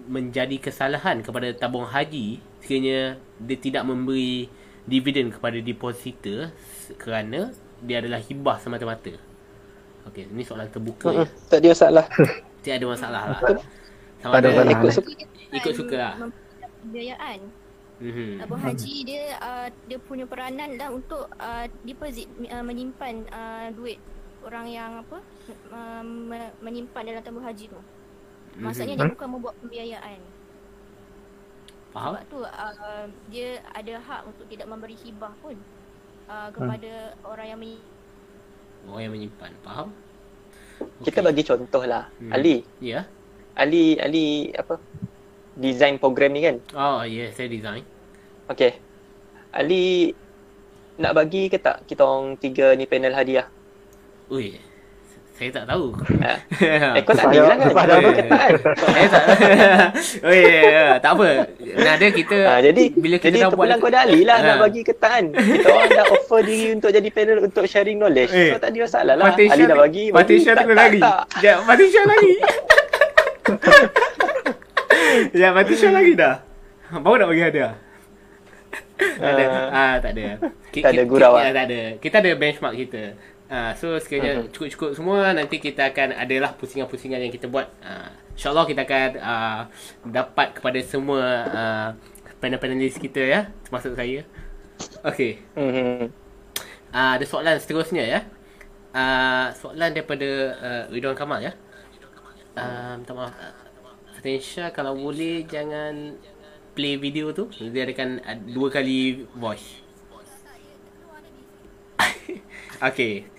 menjadi kesalahan kepada tabung haji sekiranya dia tidak memberi dividen kepada depositor kerana dia adalah hibah semata-mata. Okey, ini soalan terbuka ya. Tak ada masalah. Tiada masalah lah. Sama ada ada masalah. ikut suka. Ikut suka lah. Mempermudah Pembiayaan. Mhm. Abu Haji dia uh, dia punya peranan lah untuk uh, deposit uh, menyimpan uh, duit orang yang apa uh, me- menyimpan dalam tabung haji tu. Maksudnya dia Mhm. bukan membuat pembiayaan. Faham? Sebab tu uh, dia ada hak untuk tidak memberi hibah pun uh, kepada orang yang menyimpan. Orang yang menyimpan. Faham? Kita Okey. bagi contoh lah. Hmm. Ali, Ya. Ali, Ali apa? Design program ni kan? Oh, ya, yeah, saya design. Okay. Ali nak bagi ke tak kita orang tiga ni panel hadiah? Ui. Saya tak tahu. Ha. Eh kau tak ada lah kan? Kau apa? kata kan? saya tak. oh, ya, yeah, yeah. tak apa. Nada kita Ha, jadi bila kita jadi dah buat kau dah Ali lah Ha. nak bagi ke tak kan? Kita orang dah offer diri untuk jadi panel untuk sharing knowledge. Eh. So tak ada masalah lah. Fatisha Ali dah bagi. bagi. Fatisha Tak, terus tak, lagi. tak. Ya, Fatisha lagi. ya, Fatisha lagi dah. Baru nak bagi hadiah. Tak ada. Ah. Ah, tak ada. Ki- Tak ada ki- gurau, ki- ah? ah, Tak ada. Kita ada benchmark kita. Ah, so sekiranya Mhm. cukup-cukup semua nanti kita akan adalah pusingan-pusingan yang kita buat. Ah, InsyaAllah kita akan ah, dapat kepada semua ah, panel-panelis kita ya, termasuk saya. Okey. Mhm. Ah, ada soalan seterusnya ya. Ah, soalan daripada uh, Ridwan Kamal ya. Minta maaf. Fatensha kalau boleh jangan play video tu. Dia akan uh, dua kali voice. Okey.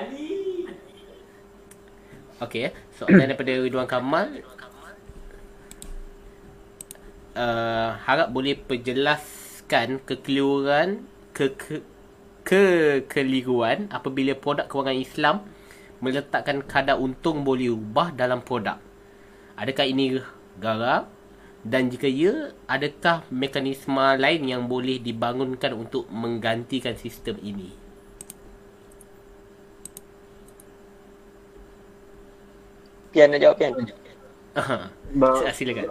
Ali. Okey, soalan daripada Ridwan Kamal. Uh, harap boleh perjelaskan kekeliruan ke, ke kekeliruan apabila produk kewangan Islam meletakkan kadar untung boleh ubah dalam produk. Adakah ini garang? Dan jika ya, adakah mekanisme lain yang boleh dibangunkan untuk menggantikan sistem ini? Pian nak jawab Pian. Aha, Ba- silakan.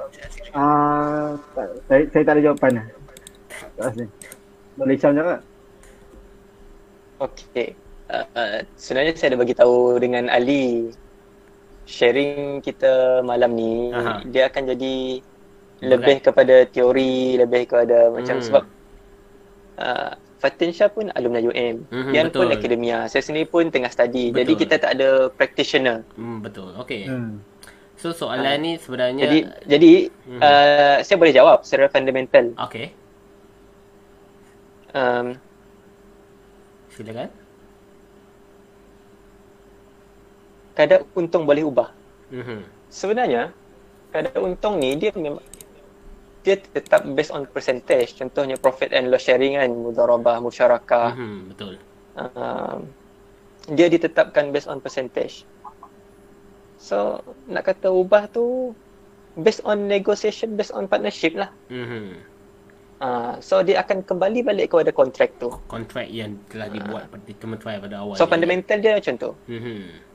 Ah, tak- saya, saya tak ada jawapan lah. Tak rasa. Boleh Syam jawab? Okey. Uh, uh, sebenarnya saya dah bagi tahu dengan Ali sharing kita malam ni Aha. dia akan jadi lebih kepada teori, lebih kepada macam Hmm. sebab uh, Fatin Shah pun alumni UM. Mhm, Pian pun betul. akademia. Saya sendiri pun tengah study. Jadi Betul. kita tak ada practitioner. Hmm, betul. Okey. Hmm. So soalan ni sebenarnya Jadi jadi Mhm. uh, saya boleh jawab secara fundamental. okey. Um, Silakan. kadar untung boleh ubah. Mhm. Sebenarnya kadar untung ni dia memang dia tetap based on percentage. Contohnya profit and loss sharing kan, mudharabah, musyarakah. Mhm, betul. Um, dia ditetapkan based on percentage. So, nak kata ubah tu based on negotiation, based on partnership lah. Mhm. Uh, so, dia akan kembali balik kepada kontrak tu. Kontrak yang telah dibuat pada teman-teman pada awal. So, fundamental dia macam tu. Mhm.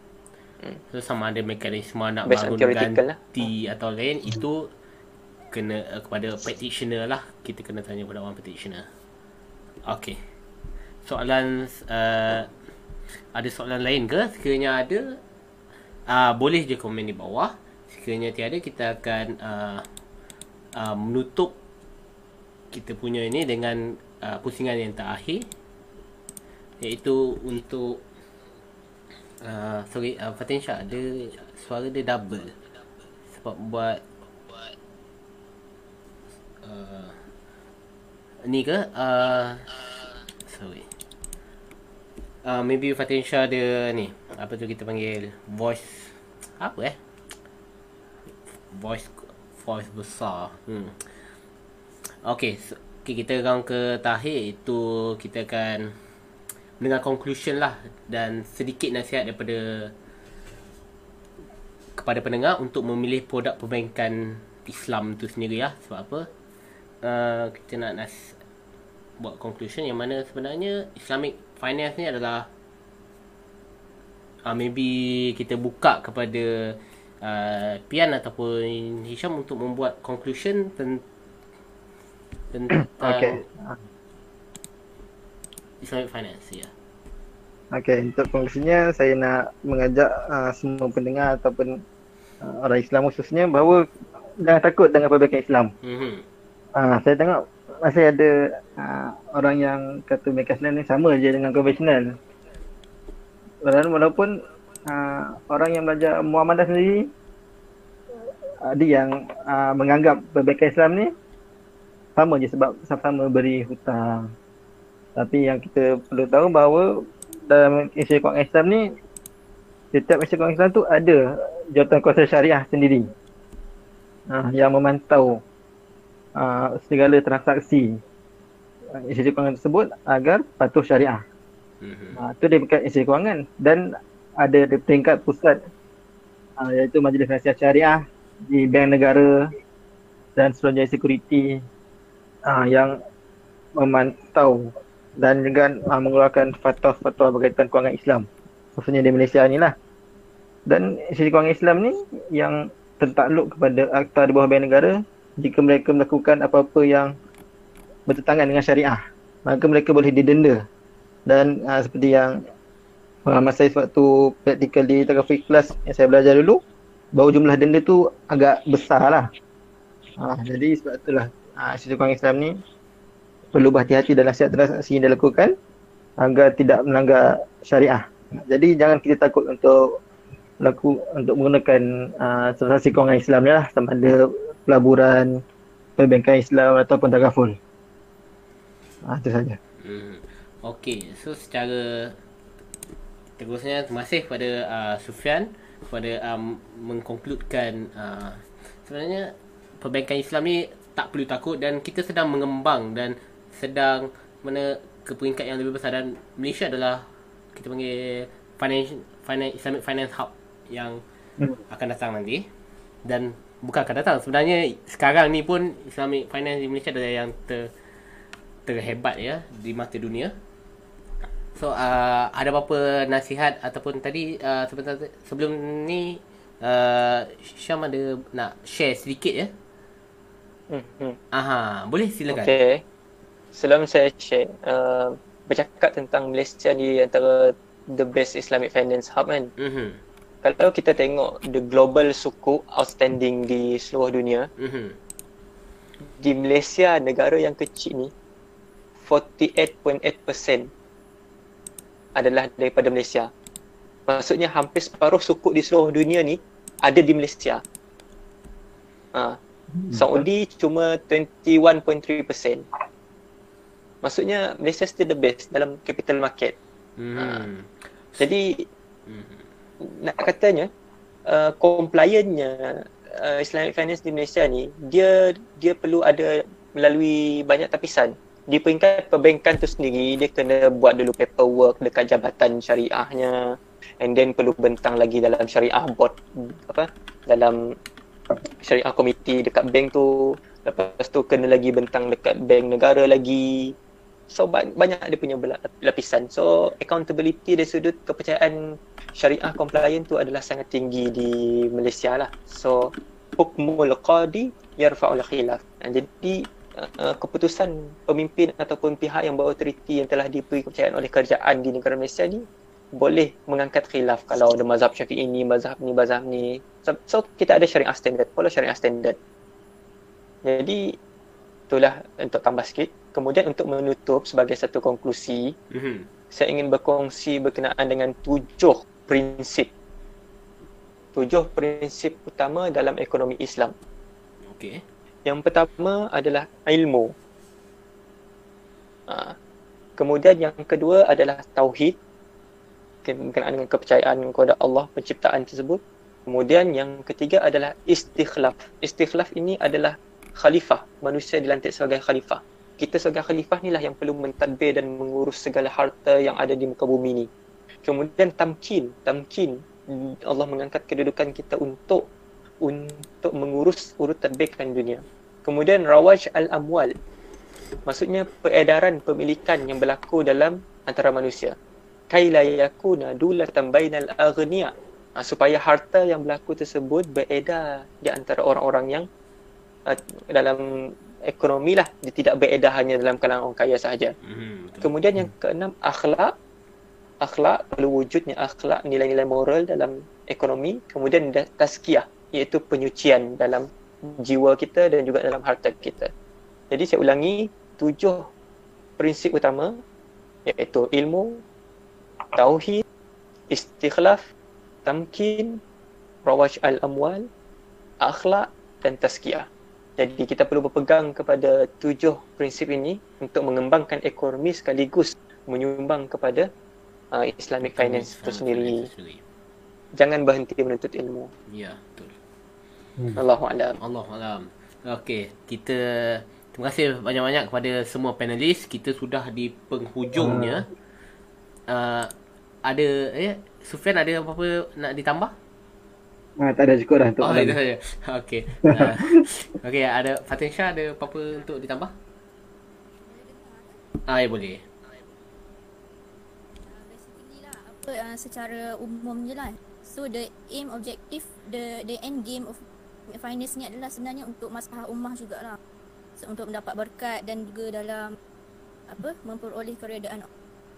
So sama ada mekanisme nak Based bangun theoretical lah. ganti atau lain itu kena uh, kepada practitioner lah. Kita kena tanya pada orang practitioner. Okey. Soalan uh, ada soalan lain ke? Sekiranya ada uh, boleh je komen di bawah. Sekiranya tiada kita akan uh, uh, menutup kita punya ini dengan uh, pusingan yang terakhir iaitu untuk uh, sorry uh, Fatin Shah ada suara dia double sebab buat uh, ni ke? Uh, sorry. Uh, maybe Fatin Shah dia ni. Apa tu kita panggil? Voice apa eh? Voice voice besar. Hmm. Okay, so, okay kita round ke terakhir itu kita akan mendengar conclusion lah dan sedikit nasihat daripada kepada pendengar untuk memilih produk perbankan Islam tu sendiri lah. Sebab apa uh, kita nak nas buat conclusion yang mana sebenarnya Islamic finance ni adalah uh, maybe kita buka kepada uh, Pian ataupun Hisham untuk membuat conclusion tentang tentang Okay. Islamic finance ya. Okay, untuk konklusinya saya nak mengajak uh, semua pendengar ataupun uh, orang Islam khususnya bahawa jangan takut dengan perbaikan Islam. Mhm. Ah, saya tengok masih ada uh, orang yang kata Islam ni sama je dengan konvensional. Walaupun, walaupun uh, orang yang belajar Muhammadah sendiri ada yang uh, menganggap perbaikan Islam ni sama je sebab sama-sama beri hutang. Tapi yang kita perlu tahu bahawa dalam Malaysia Kewangan Islam ni setiap Malaysia Kewangan Islam tu ada jawatan kuasa syariah sendiri uh, yang memantau uh, segala transaksi uh, institusi kewangan tersebut agar patuh syariah. Mhm. Uh, itu dia peringkat institusi kewangan dan ada di peringkat pusat uh, iaitu Majlis Nasihat Syariah di Bank Negara dan seluruh security uh, yang memantau dan juga uh, mengeluarkan fatwa-fatwa berkaitan kewangan Islam khususnya di Malaysia ni lah dan institusi kewangan Islam ni yang tertakluk kepada akta di bawah Bank Negara jika mereka melakukan apa-apa yang bertentangan dengan syariah maka mereka boleh didenda dan uh, seperti yang pengalaman saya sewaktu praktikal di Tagafik Class yang saya belajar dulu bahawa jumlah denda tu agak besar lah uh, jadi sebab itulah uh, kewangan Islam ni perlu berhati-hati dalam setiap transaksi yang dilakukan agar tidak melanggar syariah. Jadi jangan kita takut untuk laku untuk menggunakan uh, transaksi kewangan Islam ni lah sama ada pelaburan, perbankan Islam ataupun tagaful. Ah itu saja. Hmm. Okey, so secara terusnya terima kasih kepada uh, Sufian kepada um, mengkonkludkan uh, sebenarnya perbankan Islam ni tak perlu takut dan kita sedang mengembang dan sedang mana ke peringkat yang lebih besar dan Malaysia adalah kita panggil finance, finance Islamic Finance Hub yang Hmm. akan datang nanti dan bukan akan datang sebenarnya sekarang ni pun Islamic Finance di Malaysia adalah yang ter terhebat ya di mata dunia. So uh, ada apa-apa nasihat ataupun tadi uh, sebentar sebelum ni uh, Syam ada nak share sedikit ya? Hmm, hmm. Aha, boleh silakan. Okay. Sebelum saya share, uh, bercakap tentang Malaysia ni antara the best Islamic finance hub kan. Mhm. Kalau kita tengok the global suku outstanding di seluruh dunia, Mhm. di Malaysia negara yang kecil ni 48.8% adalah daripada Malaysia. Maksudnya hampir separuh suku di seluruh dunia ni ada di Malaysia. Ha. Saudi cuma 21.3%. Maksudnya Malaysia still the best dalam capital market. Mhm. Jadi Mhm. Nak katanya uh, compliantnya uh, Islamic finance di Malaysia ni dia dia perlu ada melalui banyak tapisan. Di peringkat perbankan tu sendiri dia kena buat dulu paperwork dekat jabatan syariahnya and then perlu bentang lagi dalam syariah board apa dalam syariah komiti dekat bank tu. Lepas tu kena lagi bentang dekat bank negara lagi. So ba- banyak dia punya lapisan. So accountability dari sudut kepercayaan syariah compliant tu adalah sangat tinggi di Malaysia lah so hukmul qadi yarfa'ul khilaf jadi uh, keputusan pemimpin ataupun pihak yang berautoriti yang telah diberi kepercayaan oleh kerajaan di negara Malaysia ni boleh mengangkat khilaf kalau ada mazhab syafi'i ni, mazhab ni, mazhab ni. So, so kita ada syariah standard, follow syariah standard. Jadi itulah untuk tambah sikit. Kemudian untuk menutup sebagai satu konklusi, Mhm. saya ingin berkongsi berkenaan dengan tujuh prinsip. Tujuh prinsip utama dalam ekonomi Islam. Okey. Yang pertama adalah ilmu. Ha. Kemudian yang kedua adalah tauhid berkenaan dengan kepercayaan kepada Allah penciptaan tersebut. Kemudian yang ketiga adalah istikhlaf. Istikhlaf ini adalah khalifah, manusia dilantik sebagai khalifah. Kita sebagai khalifah ni lah yang perlu mentadbir dan mengurus segala harta yang ada di muka bumi ni. Kemudian tamkin, tamkin Allah mengangkat kedudukan kita untuk untuk mengurus urut tadbirkan dunia. Kemudian rawaj al-amwal. Maksudnya peredaran pemilikan yang berlaku dalam antara manusia. Kaila yakuna dulatan bainal aghniya. Ha, supaya harta yang berlaku tersebut beredar di antara orang-orang yang uh, dalam ekonomi lah. Dia tidak beredar hanya dalam kalangan orang kaya sahaja. Betul. Kemudian yang keenam akhlak. Akhlak perlu wujudnya akhlak nilai-nilai moral dalam ekonomi. Kemudian tazkiyah iaitu penyucian dalam jiwa kita dan juga dalam harta kita. Jadi saya ulangi tujuh prinsip utama iaitu ilmu, tauhid, istikhlaf, tamkin, rawaj al-amwal, akhlak dan tazkiyah. Jadi kita perlu berpegang kepada tujuh prinsip ini untuk mengembangkan ekonomi sekaligus menyumbang kepada uh, Islamic finance itu sendiri. Jangan berhenti menuntut ilmu. Ya, betul. Allahu a'lam. Allah alam. Okey, kita terima kasih banyak-banyak kepada semua panelis. Kita sudah di penghujungnya. Uh, ada eh Sufian ada apa-apa nak ditambah? Ah, tak ada cukup dah untuk Oh, malam itu saja. Okey. Uh, Okey, ada Fatin Shah ada apa-apa untuk ditambah? Ah, ya boleh. basically lah apa uh, secara umum je lah so the aim objective the the end game of finance ni adalah sebenarnya untuk masalah ummah jugalah so, untuk mendapat berkat dan juga dalam apa memperoleh keredaan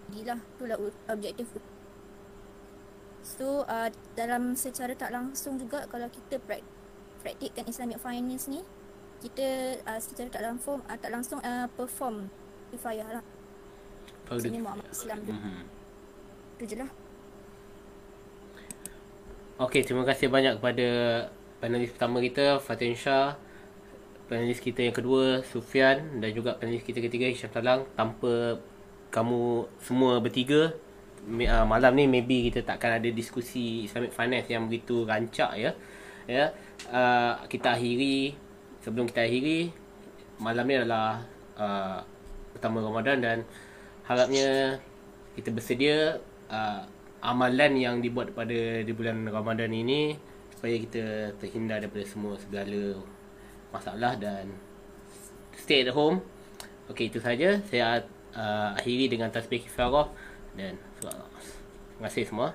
Inilah itulah objektif So uh, dalam secara tak langsung juga kalau kita prak- praktikkan Islamic finance ni kita uh, secara tak langsung uh, tak langsung uh, perform kifayah lah. Pada Sini muamat Islam tu. Mhm. Itu je lah. Okey, terima kasih banyak kepada panelis pertama kita Fatin Shah, panelis kita yang kedua Sufian dan juga panelis kita ketiga Hisham Talang. Tanpa kamu semua bertiga uh, malam ni maybe kita takkan ada diskusi Islamic finance yang begitu rancak ya. Ya. Uh, kita akhiri sebelum kita akhiri malam ni adalah uh, pertama Ramadan dan harapnya kita bersedia uh, amalan yang dibuat pada di bulan Ramadan ini supaya kita terhindar daripada semua segala masalah dan stay at home. Okey itu saja. Saya uh, akhiri dengan tasbih kifarah dan surah. Terima kasih semua.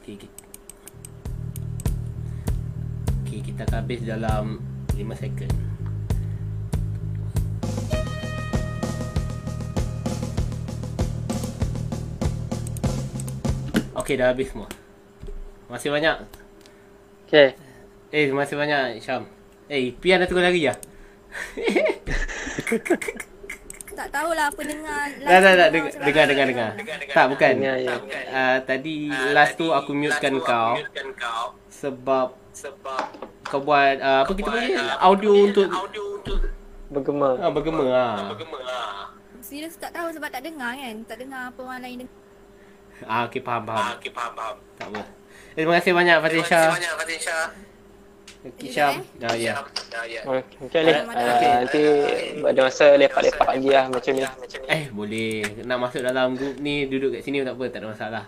Okey kita Okey kita akan habis dalam 5 second. Okey dah habis semua. Kasih banyak. Okay. Eh kasih banyak Syam. Eh Pian dah tunggu lagi ya? Tak tahulah apa dengar Dah dah dah dengar dengar dengar. dengar. Tak bukan. Dengar, ya. Uh, tadi last tu aku mutekan kau sebab kau buat uh, apa kita panggil audio untuk Bergema. ah, bergema ah. Serius tak tahu sebab tak dengar kan. Tak dengar apa orang lain dengar. Ah okey faham faham. okey faham faham. Tak apa. Eh, terima kasih banyak Fatin Shah. Okay, Syam. Ah ya. Okay, okay Alif. Uh, nanti ada masa lepak-lepak lagi lah macam ni. Eh boleh nak masuk dalam grup ni duduk kat sini tak apa tak ada masalah.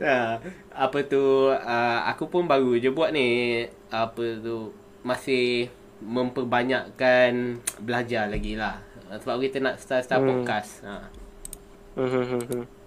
ha, apa tu uh, aku pun baru je buat ni apa tu masih memperbanyakkan belajar lagi lah sebab kita nak start start Hmm. podcast ha. Hmm, hmm, hmm, hmm.